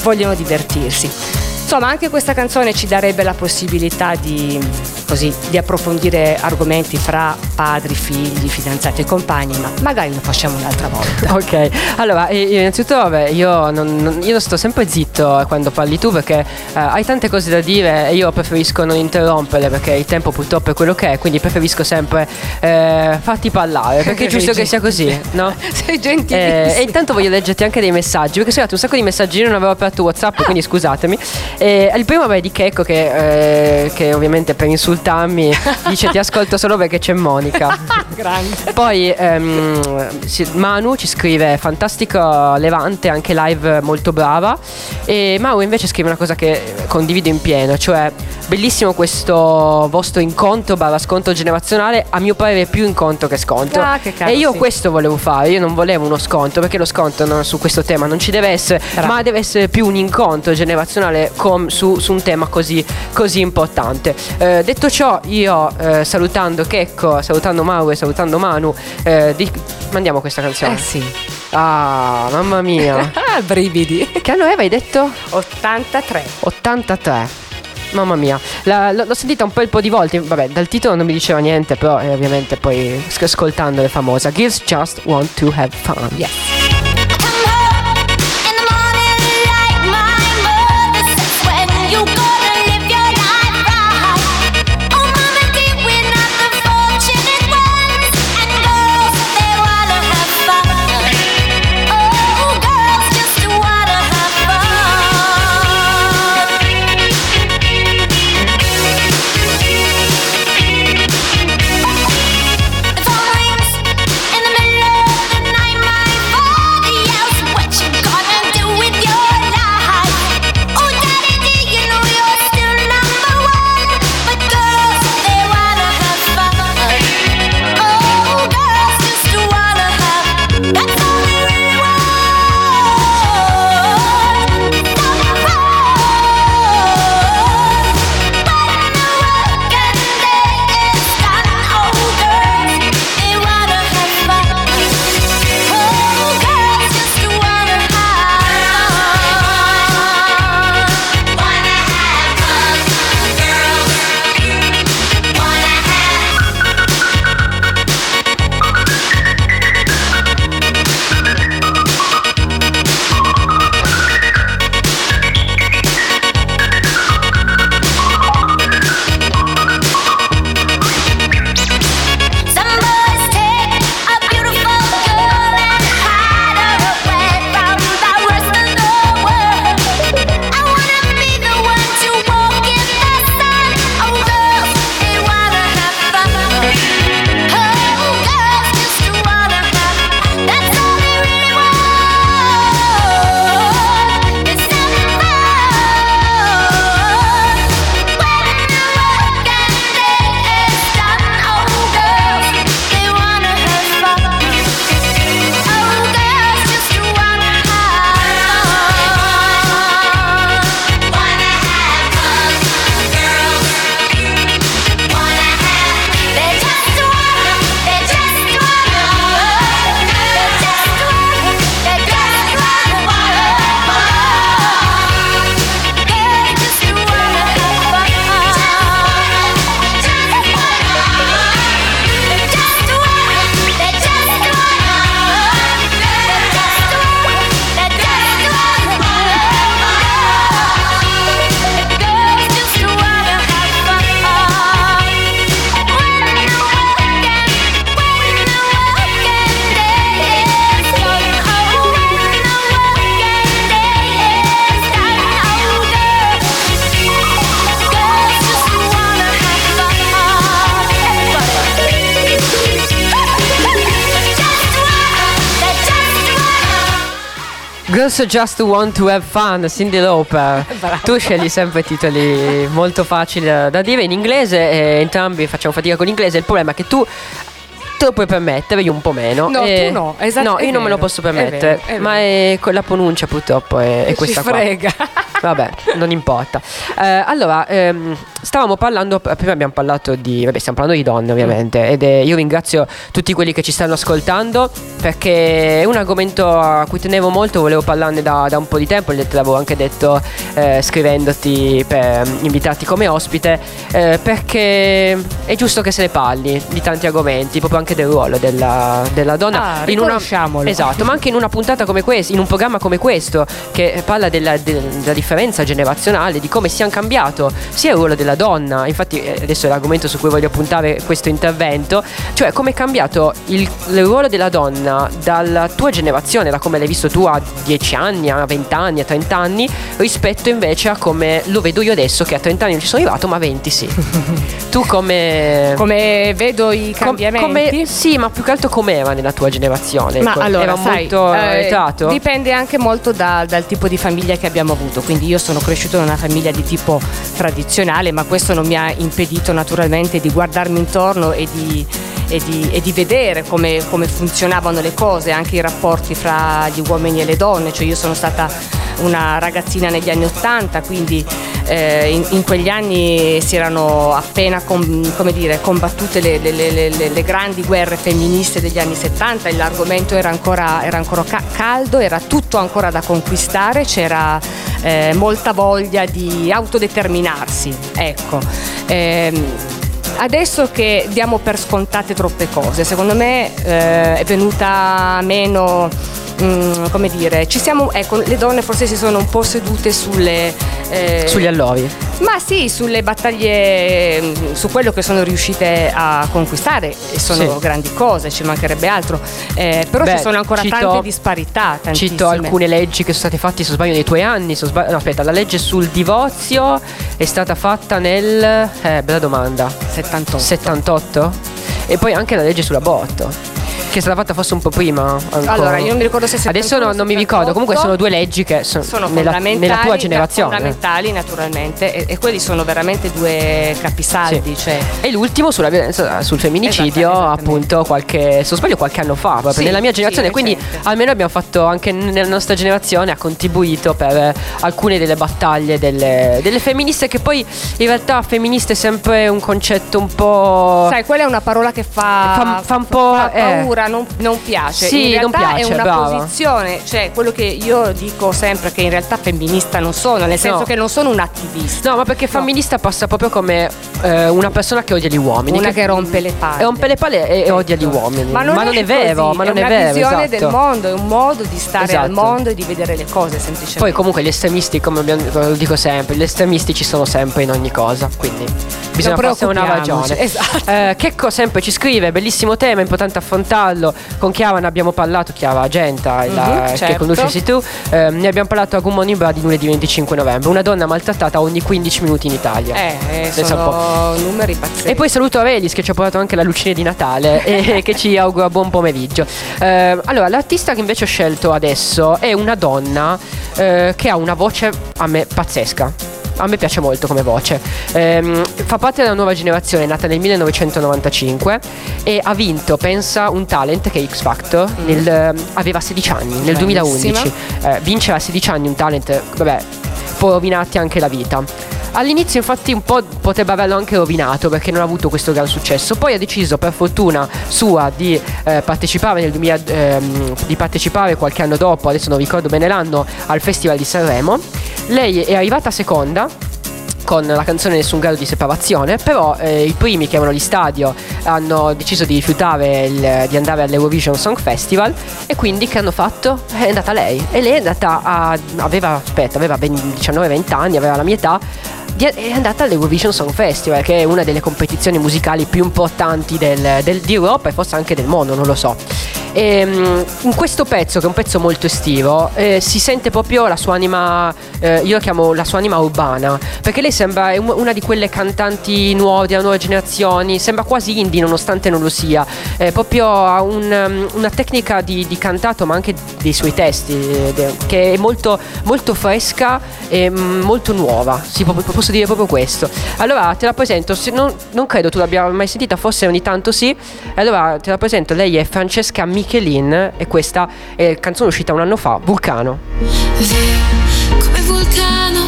vogliono divertirsi. Insomma, anche questa canzone ci darebbe la possibilità di, così, di approfondire argomenti fra padri, figli, fidanzati e compagni, ma magari lo facciamo un'altra volta. [LAUGHS] Ok, allora eh, innanzitutto vabbè, io non, io sto sempre zitto quando parli tu perché eh, hai tante cose da dire e io preferisco non interrompere perché il tempo purtroppo è quello che è, quindi preferisco sempre eh, farti parlare perché è giusto che sia così, [LAUGHS] no? Sei gentilissimo. Eh, e intanto voglio leggerti anche dei messaggi perché sono arrivati un sacco di messaggi, io non avevo aperto WhatsApp, quindi scusatemi. Il primo è di Checco che, eh, che ovviamente per insultarmi dice ti ascolto solo perché c'è Monica. [LAUGHS] Grande. Poi ehm, si- Manu ci scrive fantastico Levante, anche live molto brava. E Mauro invece scrive una cosa che condivido in pieno, cioè bellissimo questo vostro incontro barra scontro generazionale, a mio parere più incontro che scontro. Ah, che caro, e io sì. questo volevo fare, io non volevo uno scontro, perché lo scontro no, su questo tema non ci deve essere, Bravo. ma deve essere più un incontro generazionale com- su, su un tema così, così importante. Eh, detto ciò, io eh, salutando Checco, salutando Mauro e salutando Manu, eh, di- mandiamo questa canzone. Eh sì. Ah, mamma mia. [LAUGHS] Ah, brividi. che anno aveva, hai detto? 83. 83. Mamma mia, La- l'ho sentita un po' il po' di volte. Vabbè, dal titolo non mi diceva niente, però eh, ovviamente poi sc- ascoltando è famosa. Girls just want to have fun. Yes. Girls Just Want to Have Fun, Cindy Lauper. [LAUGHS] Tu scegli sempre titoli molto facili da dire in inglese e entrambi facciamo fatica con l'inglese. Il problema è che tu te lo puoi permettere, io un po' meno. No, e- tu no, esatto, No, io non me lo vero, posso è vero, permettere. è ma è con la pronuncia purtroppo è, è Ci questa qua. frega. Vabbè, non importa. [LAUGHS] Eh, allora, ehm, stavamo parlando, prima abbiamo parlato di, vabbè, stiamo parlando di donne ovviamente, ed è- io ringrazio tutti quelli che ci stanno ascoltando perché è un argomento a cui tenevo molto, volevo parlarne da, da un po' di tempo, te l'avevo anche detto eh, scrivendoti per invitarti come ospite, eh, perché è giusto che se ne parli di tanti argomenti, proprio anche del ruolo della, della donna. Ah, riconosciamolo. Esatto, ma anche in una puntata come questa, in un programma come questo, che parla della, de- della differenza generazionale, di come sia cambiato sia il ruolo della donna, infatti eh, adesso è l'argomento su cui voglio puntare questo intervento, cioè come è cambiato il, il ruolo della donna dalla tua generazione, da come l'hai visto tu a 10 anni, a 20 anni, a 30 anni, rispetto invece a come lo vedo io adesso che a 30 anni non ci sono arrivato, ma a 20 sì. [LAUGHS] tu come... Come vedo i Com- cambiamenti? come- sì, ma più che altro com'era nella tua generazione? Ma allora, era sai, molto eh? Dipende anche molto da- dal tipo di famiglia che abbiamo avuto. Quindi io sono cresciuto in una famiglia di tipo tradizionale, ma questo non mi ha impedito naturalmente di guardarmi intorno e di, e di- e di vedere come, come funzionavano le cose, anche i rapporti fra gli uomini e le donne. Cioè io sono stata una ragazzina negli anni Ottanta, quindi eh, in, in quegli anni si erano appena com- dire, combattute le, le- le- le- grandi guerre femministe degli anni 70, l'argomento era ancora, era ancora ca- caldo, era tutto ancora da conquistare, c'era eh, molta voglia di autodeterminarsi. Ecco. Ehm, Adesso che diamo per scontate troppe cose, secondo me eh, è venuta meno, mm, come dire, ci siamo, ecco, le donne forse si sono un po' sedute sulle... eh, Sugli allori. ma sì, sulle battaglie, mm, su quello che sono riuscite a conquistare, e sono Sì. grandi cose, ci mancherebbe altro, Eh, però Beh, ci sono ancora cito- tante disparità. Cito tantissime. alcune leggi che sono state fatte, se non sbaglio, nei tuoi anni. sbaglio- no, aspetta, la legge sul divorzio è stata fatta nel. Eh, bella domanda. 78. 78? E poi anche la legge sull'aborto. Che è stata fatta forse un po' prima. ancora. Allora, io non mi ricordo se Adesso 71, no- non mi ricordo. Comunque 78. sono due leggi che sono, sono nella, fondamentali, nella tua generazione. fondamentali naturalmente e, e quelli sono veramente due capisaldi cioè. E l'ultimo sulla violenza sul femminicidio, Esattamente, appunto, qualche, se non sbaglio, qualche anno fa, proprio Sì, nella mia sì, generazione. quindi recente. almeno abbiamo fatto anche nella nostra generazione, ha contribuito per eh, alcune delle battaglie delle, delle femministe, che poi in realtà femministe è sempre un concetto un po'. Sai, quella è una parola che fa, Fa- fa un po', fa eh. Paura, non, non piace. Sì, in non realtà piace, è una brava. posizione, cioè quello che io dico sempre che in realtà femminista non sono, nel senso No. che non sono un attivista. No, ma perché femminista passa proprio come eh, una persona che odia gli uomini. Una che rompe le palle. rompe le palle e, e odia gli uomini. Ma non, è, vero, così, ma non è è, una vero. visione esatto. del mondo, è un modo di stare al Esatto. mondo e di vedere le cose semplicemente. Poi comunque gli estremisti, come come lo dico sempre, gli estremisti ci sono sempre in ogni cosa, quindi bisogna Non farsi una ragione. [LAUGHS] esatto. Eh, Checco sempre ci scrive, bellissimo tema, importante affrontarlo. Con Chiara ne abbiamo parlato, Chiara Agenta, la- Mhm, che certo. conosci tu. Eh, ne abbiamo parlato a Good Morning Bra di lunedì 25 novembre. Una donna maltrattata ogni 15 minuti in Italia. eh, eh, Pensa un po'. sono numeri pazzeschi. E poi saluto Arelis che ci ha portato anche la lucine di Natale [LAUGHS] e che ci augura buon pomeriggio. Eh, allora, l'artista che invece ho scelto adesso è una donna eh, che ha una voce a me pazzesca. A me piace molto come voce. Ehm, fa parte della nuova generazione, nata nel 1995 e ha vinto, pensa, un talent che è X Factor. nel- ehm, aveva 16 anni, nel Bravissima. 2011. Eh, vincere a 16 anni un talent, vabbè, può rovinarti anche la vita. All'inizio infatti un po' potrebbe averlo anche rovinato perché non ha avuto questo gran successo, poi ha deciso per fortuna sua di eh, partecipare nel 2000, ehm, di partecipare qualche anno dopo, adesso non ricordo bene l'anno, al Festival di Sanremo. Lei è arrivata seconda con la canzone Nessun grado di separazione, però eh, i primi che erano gli stadio hanno deciso di rifiutare il- di andare all'Eurovision Song Festival e quindi che hanno fatto? È andata lei e lei è andata a aveva aspetta, aveva 19-20 anni, aveva la mia età è andata all'Eurovision Song Festival che è una delle competizioni musicali più importanti del, del- di Europa e forse anche del mondo, non lo so. E, mm, in questo pezzo, che è un pezzo molto estivo, eh, si sente proprio la sua anima, eh, io la chiamo la sua anima urbana, perché lei sembra una di quelle cantanti nuove, della nuova generazione, sembra quasi indie nonostante non lo sia, Eh, proprio ha un, um, una tecnica di, di cantato ma anche dei suoi testi, eh, che è molto, molto fresca e mm, molto nuova, sì, posso dire proprio questo. Allora te la presento, se non, non credo tu l'abbia mai sentita, forse ogni tanto sì, allora te la presento, lei è Francesca Michelin e questa è canzone uscita un anno fa, Vulcano. Come vulcano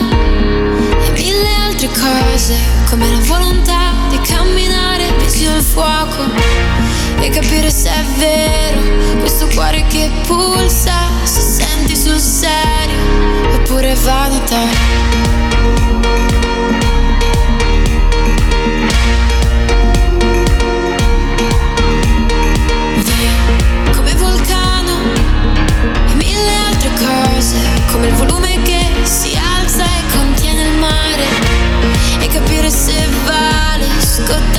e mille altre cose, come la volontà di camminare vicino al fuoco e capire se è vero questo cuore che pulsa, se senti sul serio oppure vanità. Come il volume che si alza e contiene il mare, e capire se vale scottarsi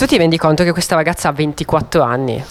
tu ti rendi conto che questa ragazza ha 24 anni?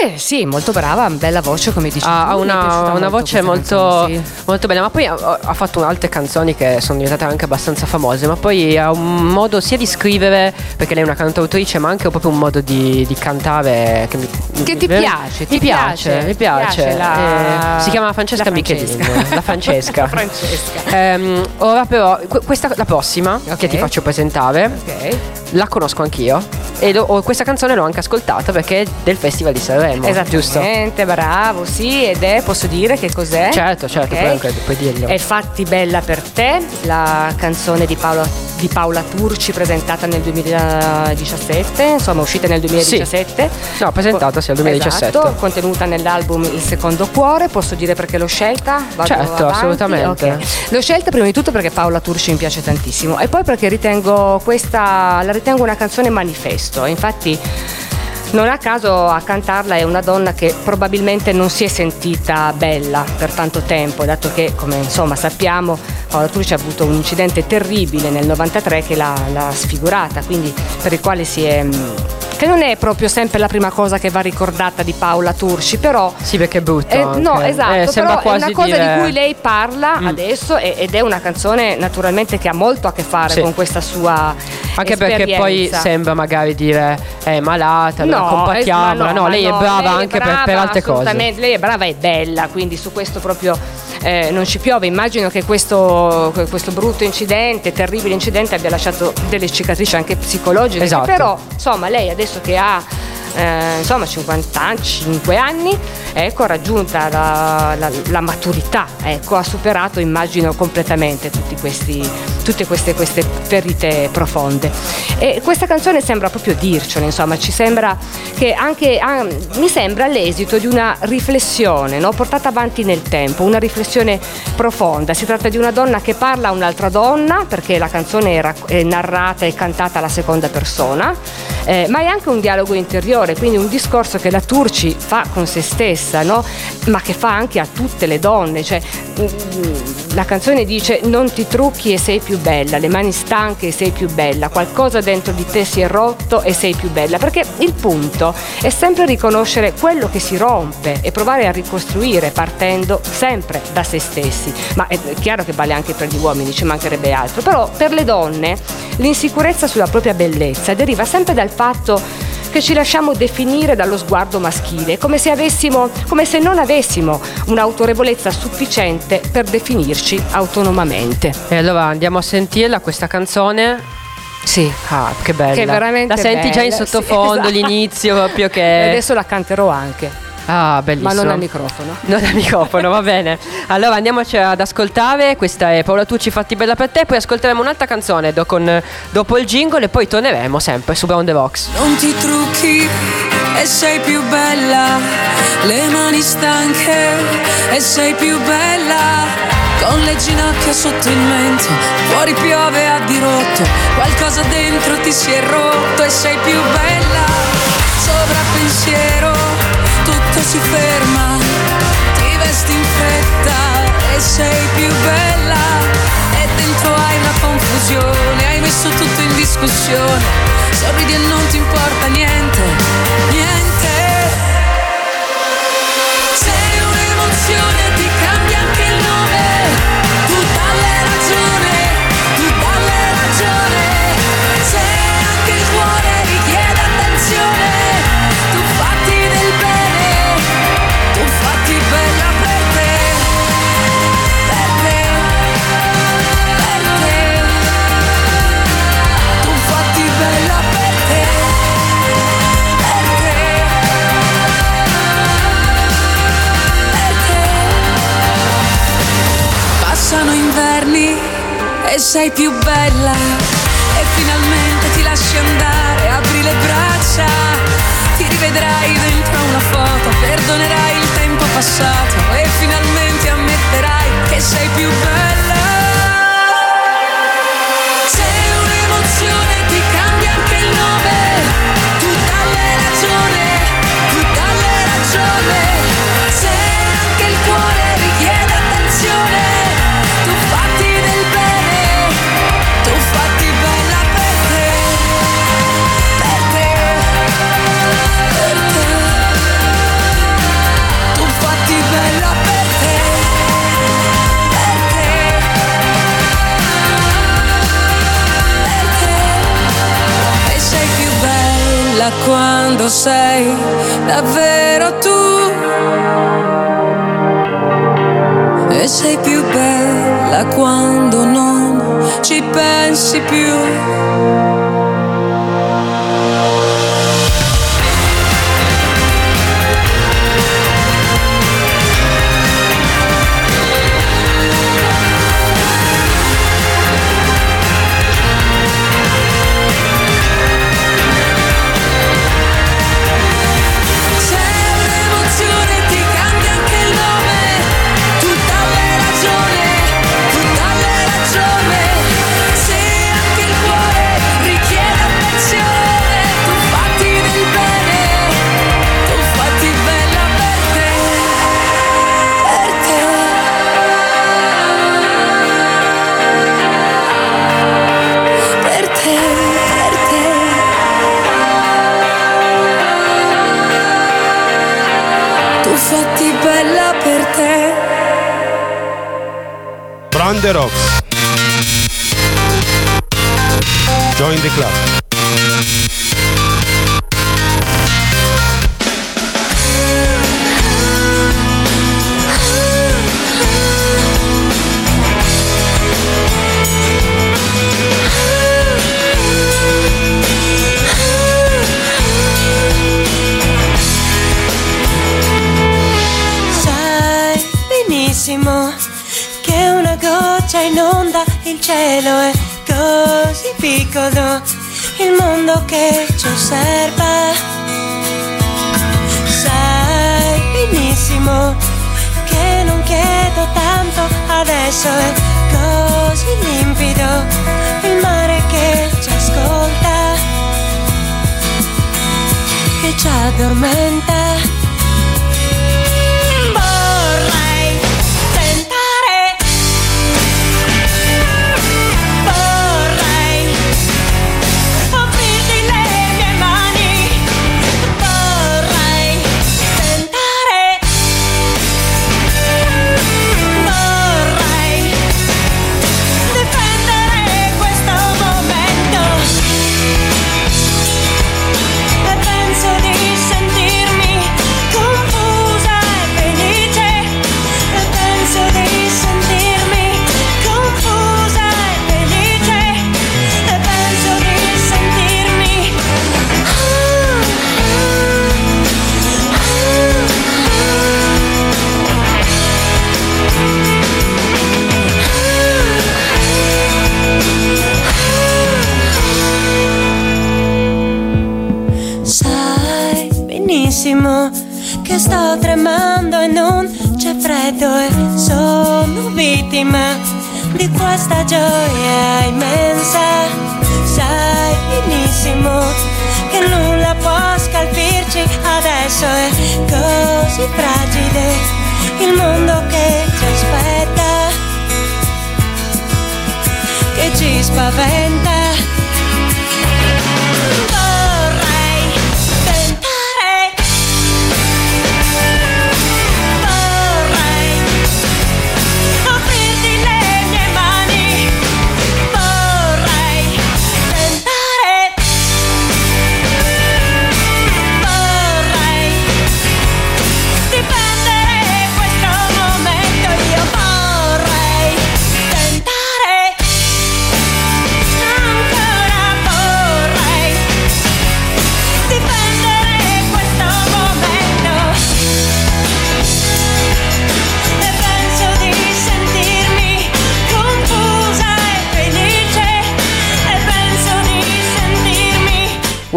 Eh sì, molto brava, bella voce come dici Ha, mi è una, una voce molto, canzone, sì. molto bella, ma poi ha, ha fatto altre canzoni che sono diventate anche abbastanza famose, ma poi ha un modo sia di scrivere, perché lei è una cantautrice, ma anche proprio un modo di, di cantare che, mi, Che ti mi- piace, mi ti piace, piace, mi piace. piace la- Eh, si chiama Francesca la Michelin, Francesca. la [LAUGHS] Francesca. La Francesca. Ehm, ora però, que- questa, la prossima Ok. che ti faccio presentare, Ok. La conosco anch'io e lo- ho- questa canzone l'ho anche ascoltata perché è del Festival di Sanremo, giusto? Esattamente, bravo, sì, ed è, posso dire che cos'è? Certo, certo, Ok. puoi anche- puoi dirglielo. È Fatti Bella per te, la canzone di Paola, di Paola Turci presentata nel 2017, insomma uscita nel 2017. No, presentata sì, al 2017. Esatto, contenuta nell'album Il secondo cuore, posso dire perché l'ho scelta? Vado Certo, avanti? assolutamente. Ok. L'ho scelta prima di tutto perché Paola Turci mi piace tantissimo e poi perché ritengo questa, la ritengo una canzone manifesto, infatti non a caso a cantarla è una donna che probabilmente non si è sentita bella per tanto tempo, dato che, come insomma sappiamo, Paola Turci ha avuto un incidente terribile nel 93 che l'ha, l'ha sfigurata, quindi per il quale si è, mh, che non è proprio sempre la prima cosa che va ricordata di Paola Turci, però Sì, perché è brutto. eh, no, esatto, Eh, però è una cosa dire- di cui lei parla Mm. adesso ed è una canzone naturalmente che ha molto a che fare Sì. con questa sua Anche perché poi esperienza. sembra magari dire è malata, allora No, compatiamola. es- ma no, lei è brava lei è anche per- brava, per, altre cose. Lei è brava e bella, quindi su questo proprio eh, non ci piove. Immagino che questo, que- questo brutto incidente, terribile incidente, abbia lasciato delle cicatrici anche psicologiche. Esatto. Però, insomma, lei adesso che ha eh, insomma 55 anni, ecco, ha raggiunta la, la- la maturità, ecco, ha superato, immagino, completamente questi, tutte queste, queste ferite profonde. E questa canzone sembra proprio dircelo, insomma, ci sembra che anche ah, mi sembra l'esito di una riflessione no? portata avanti nel tempo, una riflessione profonda. Si tratta di una donna che parla a un'altra donna, perché la canzone è, è narrata e cantata alla seconda persona, eh, ma è anche un dialogo interiore, quindi un discorso che la Turci fa con se stessa, no? ma che fa anche a tutte le donne. Cioè, mm, la canzone dice non ti trucchi e sei più bella, le mani stanche e sei più bella, qualcosa dentro di te si è rotto e sei più bella, perché il punto è sempre riconoscere quello che si rompe e provare a ricostruire partendo sempre da se stessi. Ma è chiaro che vale anche per gli uomini, ci mancherebbe altro, però per le donne l'insicurezza sulla propria bellezza deriva sempre dal fatto che ci lasciamo definire dallo sguardo maschile, come se, avessimo, come se non avessimo un'autorevolezza sufficiente per definirci autonomamente. E allora andiamo a sentirla questa canzone. Sì. Ah, che bella. Che veramente La senti già in bella, sì, sottofondo esatto. l'inizio proprio E che adesso la canterò anche, Ah, bellissimo. ma non al microfono. [LAUGHS] Non al microfono, va bene. Allora andiamoci ad ascoltare. Questa è Paola Tucci fatti bella per te. Poi ascolteremo un'altra canzone do- con- dopo il jingle e poi torneremo sempre su Brown the Box. Non ti trucchi e sei più bella, le mani stanche e sei più bella, con le ginocchia sotto il mento, fuori piove a dirotto, qualcosa dentro ti si è rotto e sei più bella, sovrappensiero, tutto si ferma, ti vesti in fretta e sei più bella, e dentro hai una confusione, hai messo tutto in discussione, sorridi e non ti importa niente, niente. Sei un'emozione, ti cambia sei più bella. E finalmente ti lasci andare, apri le braccia, ti rivedrai dentro una foto, perdonerai il tempo passato. E finalmente ammetterai che sei più bella. Quando sei davvero tu. E sei più bella quando non ci pensi più.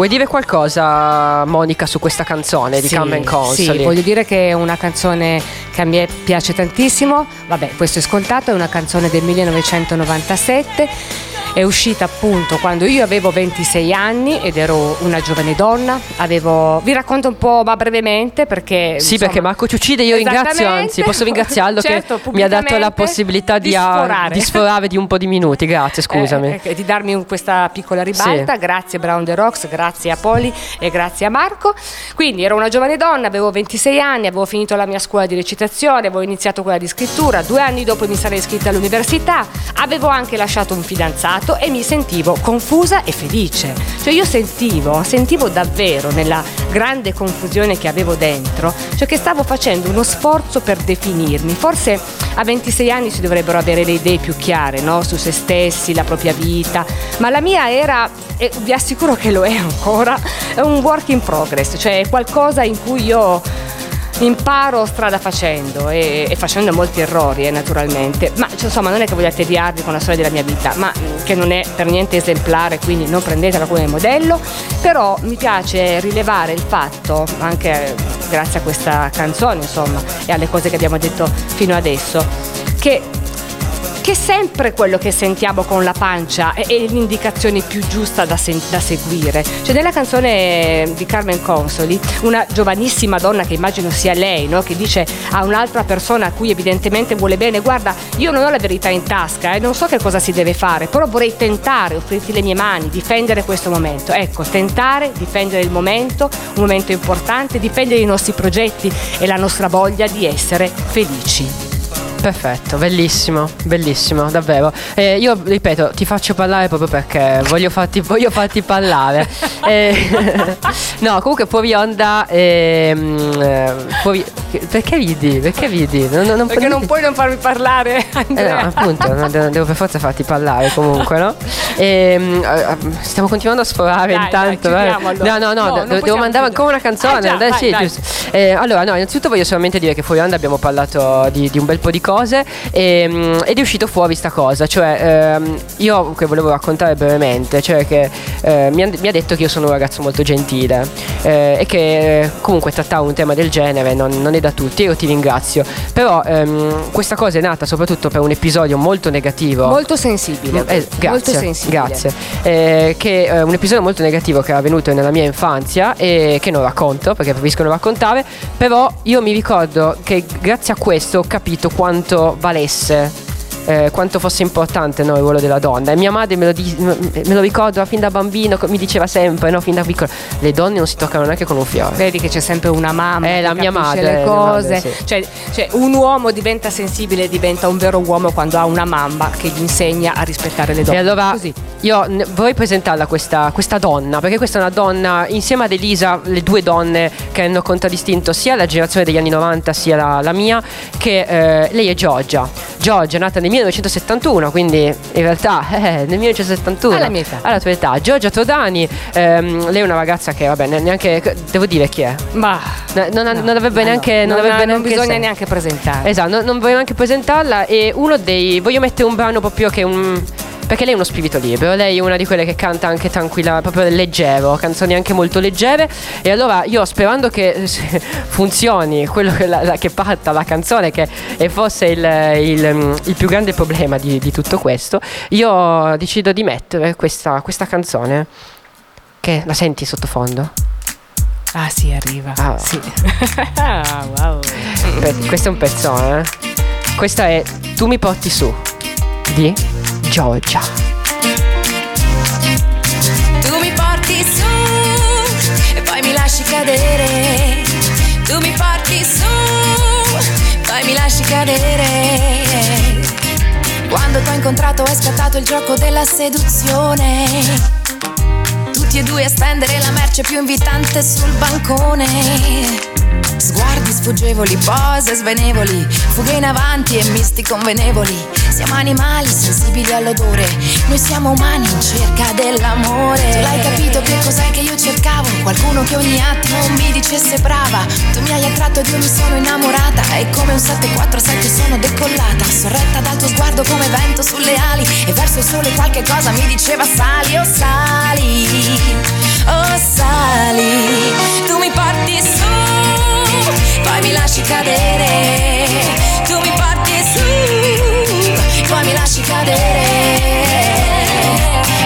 Vuoi dire qualcosa, Monica, su questa canzone di Sì, Carmen Sì, Consoli? voglio dire che è una canzone che a me piace tantissimo. Vabbè, questo è scontato, è una canzone del 1997. È uscita appunto quando io avevo 26 anni ed ero una giovane donna. Avevo... Vi racconto un po' ma brevemente perché... Sì, insomma- perché Marco Ciucide io ringrazio, anzi posso ringraziarlo [LAUGHS] Certo, che mi ha dato la possibilità di, di sforare. di sforare di un po' di minuti, grazie, [LAUGHS] scusami. Eh, eh, di darmi un- questa piccola ribalta. Sì. Grazie Brown the Rocks, grazie a Poli e grazie a Marco. Quindi ero una giovane donna, avevo 26 anni, avevo finito la mia scuola di recitazione, avevo iniziato quella di scrittura. Due anni dopo mi sarei iscritta all'università. Avevo anche lasciato un fidanzato e mi sentivo confusa e felice. Cioè io sentivo, sentivo davvero nella grande confusione che avevo dentro, cioè che stavo facendo uno sforzo per definirmi. Forse a 26 anni si dovrebbero avere le idee più chiare no? su se stessi, la propria vita, ma la mia era, e vi assicuro che lo è ancora, è un work in progress, cioè qualcosa in cui io imparo strada facendo e, e facendo molti errori eh, naturalmente, ma cioè, insomma non è che voglio tediarvi con la storia della mia vita, ma mh, che non è per niente esemplare, quindi non prendetela come modello, però mi piace rilevare il fatto, anche eh, grazie a questa canzone insomma e alle cose che abbiamo detto fino adesso, che che che sempre quello che sentiamo con la pancia è, è l'indicazione più giusta da, sen- da seguire. Cioè nella canzone di Carmen Consoli, una giovanissima donna che immagino sia lei, no? che dice a un'altra persona a cui evidentemente vuole bene, guarda, io non ho la verità in tasca e non so che cosa si deve fare, però vorrei tentare, offrirti le mie mani, difendere questo momento. Ecco, tentare, difendere il momento, un momento importante, difendere i nostri progetti e la nostra voglia di essere felici. Perfetto, bellissimo, bellissimo, davvero. Eh, io ripeto, ti faccio parlare proprio perché voglio farti, [LAUGHS] voglio farti parlare. Eh, [LAUGHS] no, comunque fuori onda. ehm, eh, fuori- perché ridi? Perché ridi? Non, non- non Perché non puoi non farmi parlare, Eh, no, appunto, no, devo, per forza farti parlare comunque, no? Ehm, eh, stiamo continuando a sforare Dai, intanto. dai, eh. allora. No, no, no, No, non devo mandare ancora una canzone. Ah, già, dai, vai, sì. Eh, allora, no, innanzitutto voglio solamente dire che fuori onda abbiamo parlato di, di un bel po' di cose e, ed è uscito fuori sta cosa. Cioè, ehm, io che volevo raccontare brevemente, cioè che eh, mi, han- mi ha detto che io sono un ragazzo molto gentile eh, e che eh, comunque trattare un tema del genere non, non è da tutti. Io ti ringrazio. Però ehm, questa cosa è nata soprattutto per un episodio molto negativo. Molto sensibile. Eh, grazie, Molto sensibile. grazie. Eh, che è un episodio molto negativo che era avvenuto nella mia infanzia e che non racconto perché preferisco non raccontare, però io mi ricordo che grazie a questo ho capito quanto valesse. Eh, quanto fosse importante no, il ruolo della donna e mia madre me lo, di- me lo ricordo fin da bambino mi diceva sempre no, fin da piccolo le donne non si toccano neanche con un fiore Vedi che c'è sempre una mamma Eh, che la mia madre, le cose. madre, sì. cioè, cioè, un uomo diventa sensibile, diventa un vero uomo quando ha una mamma che gli insegna a rispettare le donne. E allora Così. io ne- vorrei presentarla questa, questa donna, perché questa è una donna, insieme ad Elisa, le due donne che hanno contraddistinto sia la generazione degli anni 90 sia la, la mia, che eh, lei è Giorgia. Giorgia è nata nel 1971, quindi in realtà [LAUGHS] eh, nel 1971. Alla mia età. Alla tua età. Giorgia Todani, ehm, lei è una ragazza che, vabbè, ne- neanche, devo dire chi è. Ma Ne- Non, non avrebbe no, neanche... non, avrebbe non neanche bisogna senso. neanche presentare. Esatto, non, non voglio neanche presentarla e uno dei... Voglio mettere un brano proprio che è un... Perché lei è uno spirito libero, lei è una di quelle che canta anche tranquilla, proprio leggero, canzoni anche molto leggere. E allora io sperando che eh, [LAUGHS] funzioni quello che, la- la- che parta la canzone, che è forse il, il, mm, il più grande problema di, di tutto questo, io decido di mettere questa, questa canzone. Che la senti sottofondo? Ah sì, arriva. Ah. Sì. [LAUGHS] Ah, wow. Questo è un pezzone. eh. Questa è Tu mi porti su di Giorgia. Tu mi porti su e poi mi lasci cadere. Tu mi porti su, poi mi lasci cadere. Quando t'ho incontrato è scattato il gioco della seduzione. Tutti e due a stendere la merce più invitante sul bancone. Sguardi sfuggevoli, pose svenevoli, fughe in avanti e misti convenevoli. Siamo animali sensibili all'odore, noi siamo umani in cerca dell'amore. Tu l'hai capito che cos'è che io cercavo? Qualcuno che ogni attimo mi dicesse brava. Tu mi hai attratto ed io mi sono innamorata. E come un 747 sono decollata, sorretta dal tuo sguardo come vento sulle ali. E verso il sole qualche cosa mi diceva sali, oh sali, oh sali. Tu mi porti su, poi mi lasci cadere. Tu mi porti su, poi mi lasci cadere.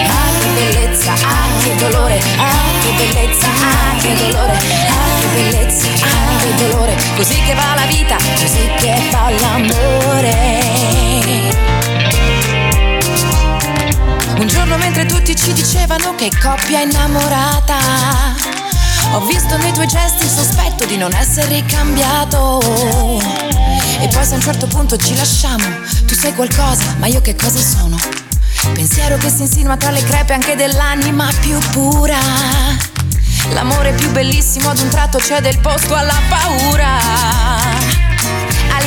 Ah che bellezza, ah che dolore, ah che bellezza, ah che dolore, ah che bellezza, ah che dolore. Così che va la vita, così che va l'amore. Un giorno mentre tutti ci dicevano che coppia innamorata Ho visto nei tuoi gesti il sospetto di non essere ricambiato E poi se a un certo punto ci lasciamo Tu sei qualcosa, ma io che cosa sono? Pensiero che si insinua tra le crepe anche dell'anima più pura. L'amore più bellissimo ad un tratto cede il posto alla paura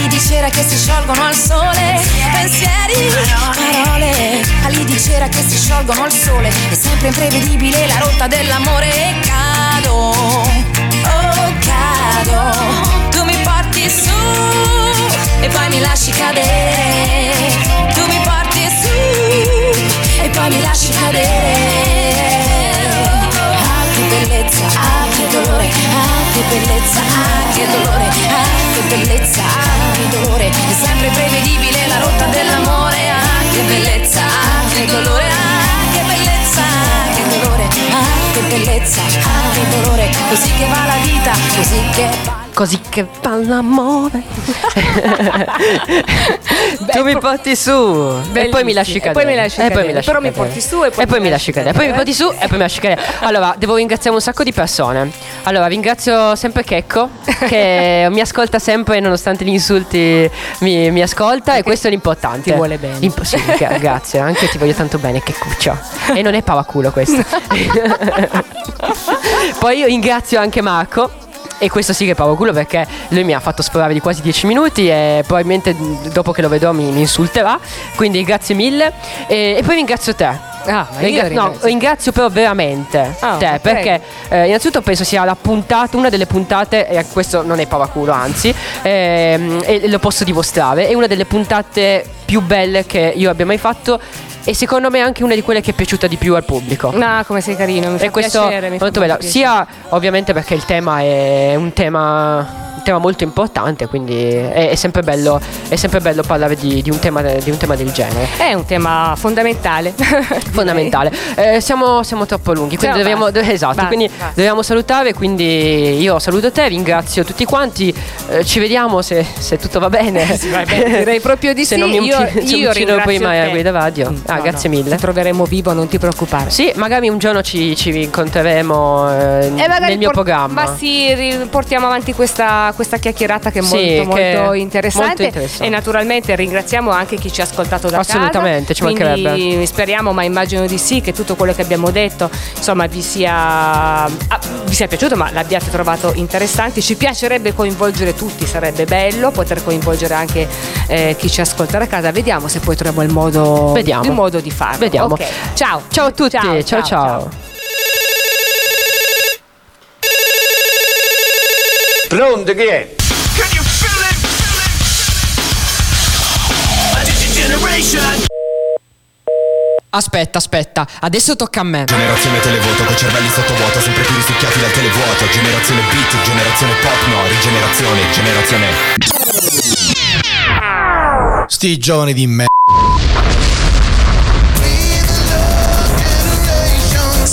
ali di cera che si sciolgono al sole, pensieri, parole, ali di cera che si sciolgono al sole, è sempre imprevedibile la rotta dell'amore. E cado, oh cado, tu mi porti su e poi mi lasci cadere, tu mi porti su e poi mi lasci cadere. Ah che bellezza, ah che dolore, ah che bellezza, ah che dolore, ah che bellezza, ah che dolore, è sempre prevedibile la rotta dell'amore, ah che bellezza, ah che dolore, ah che bellezza, ah che dolore, ah che bellezza, ah che dolore, così che va la vita, così che va Così che va l'amore. [LAUGHS] tu mi porti su e poi mi lasci E cadere. poi mi lasci E poi cadere. mi lasci Però mi cadere. porti su e poi mi mi lasci lasci cadere. Poi mi cadere. porti su e poi mi lasci cadere. Allora, devo ringraziare un sacco di persone. Allora, ringrazio sempre Checco che [LAUGHS] mi ascolta sempre nonostante gli insulti mi, mi ascolta e questo è l'importante. ti vuole bene. Imp- sì, gra- [LAUGHS] grazie, anche ti voglio tanto bene Checcuccio. E non è pavaculo questo. Poi io ringrazio anche Marco. E questo sì che è pavaculo perché lui mi ha fatto sforare di quasi 10 minuti e probabilmente dopo che lo vedrò mi, mi insulterà. Quindi grazie mille. E, e poi ringrazio te. Ah, Ringra- no, ringrazio. però veramente Ah, te ok. perché eh, innanzitutto penso sia la puntata, una delle puntate, e questo non è pavaculo anzi, ehm, e lo posso dimostrare, è una delle puntate più belle che io abbia mai fatto e secondo me anche una di quelle che è piaciuta di più al pubblico. Ah, come sei carino, mi fa E questo piacere, molto bello. piacere. Sia ovviamente perché il tema è un tema, un tema molto importante, quindi è, è sempre bello, è sempre bello parlare di, di un tema, di un tema del genere. È un tema fondamentale. [LAUGHS] Fondamentale. Eh, siamo, siamo troppo lunghi, quindi No, dobbiamo, basta. esatto, Basta, quindi basta. dobbiamo salutare. Quindi io saluto te, ringrazio tutti quanti. eh, ci vediamo se, se tutto va bene. [LAUGHS] va bene, [LAUGHS] direi proprio di se sì. Non mi Io- uccido, mi io uccido prima te. a guida radio. Mm, Ah, no, grazie no, mille. Ti troveremo vivo, non ti preoccupare. Sì, magari un giorno ci, ci incontreremo eh, nel mio por- programma. Ma sì, portiamo avanti questa, questa chiacchierata che è Sì, molto, che molto è interessante. molto interessante. E naturalmente ringraziamo anche chi ci ha ascoltato da Assolutamente, ci casa. Quindi mancherebbe. speriamo, ma immagino di sì, che tutto quello che abbiamo detto insomma vi sia, ah, vi sia piaciuto, ma l'abbiate trovato interessante. Ci piacerebbe coinvolgere tutti, sarebbe bello poter coinvolgere anche eh, chi ci ascolta da casa. Vediamo se poi troviamo il modo, il modo di farlo. Vediamo. Ok, Ciao. Ciao a tutti, ciao ciao. Pronto chi è? Aspetta, aspetta, adesso tocca a me. Generazione televoto con cervelli sottovuoto sempre più risucchiati dal televuoto Generazione beat, generazione pop, no, rigenerazione, generazione Sti giovani di me.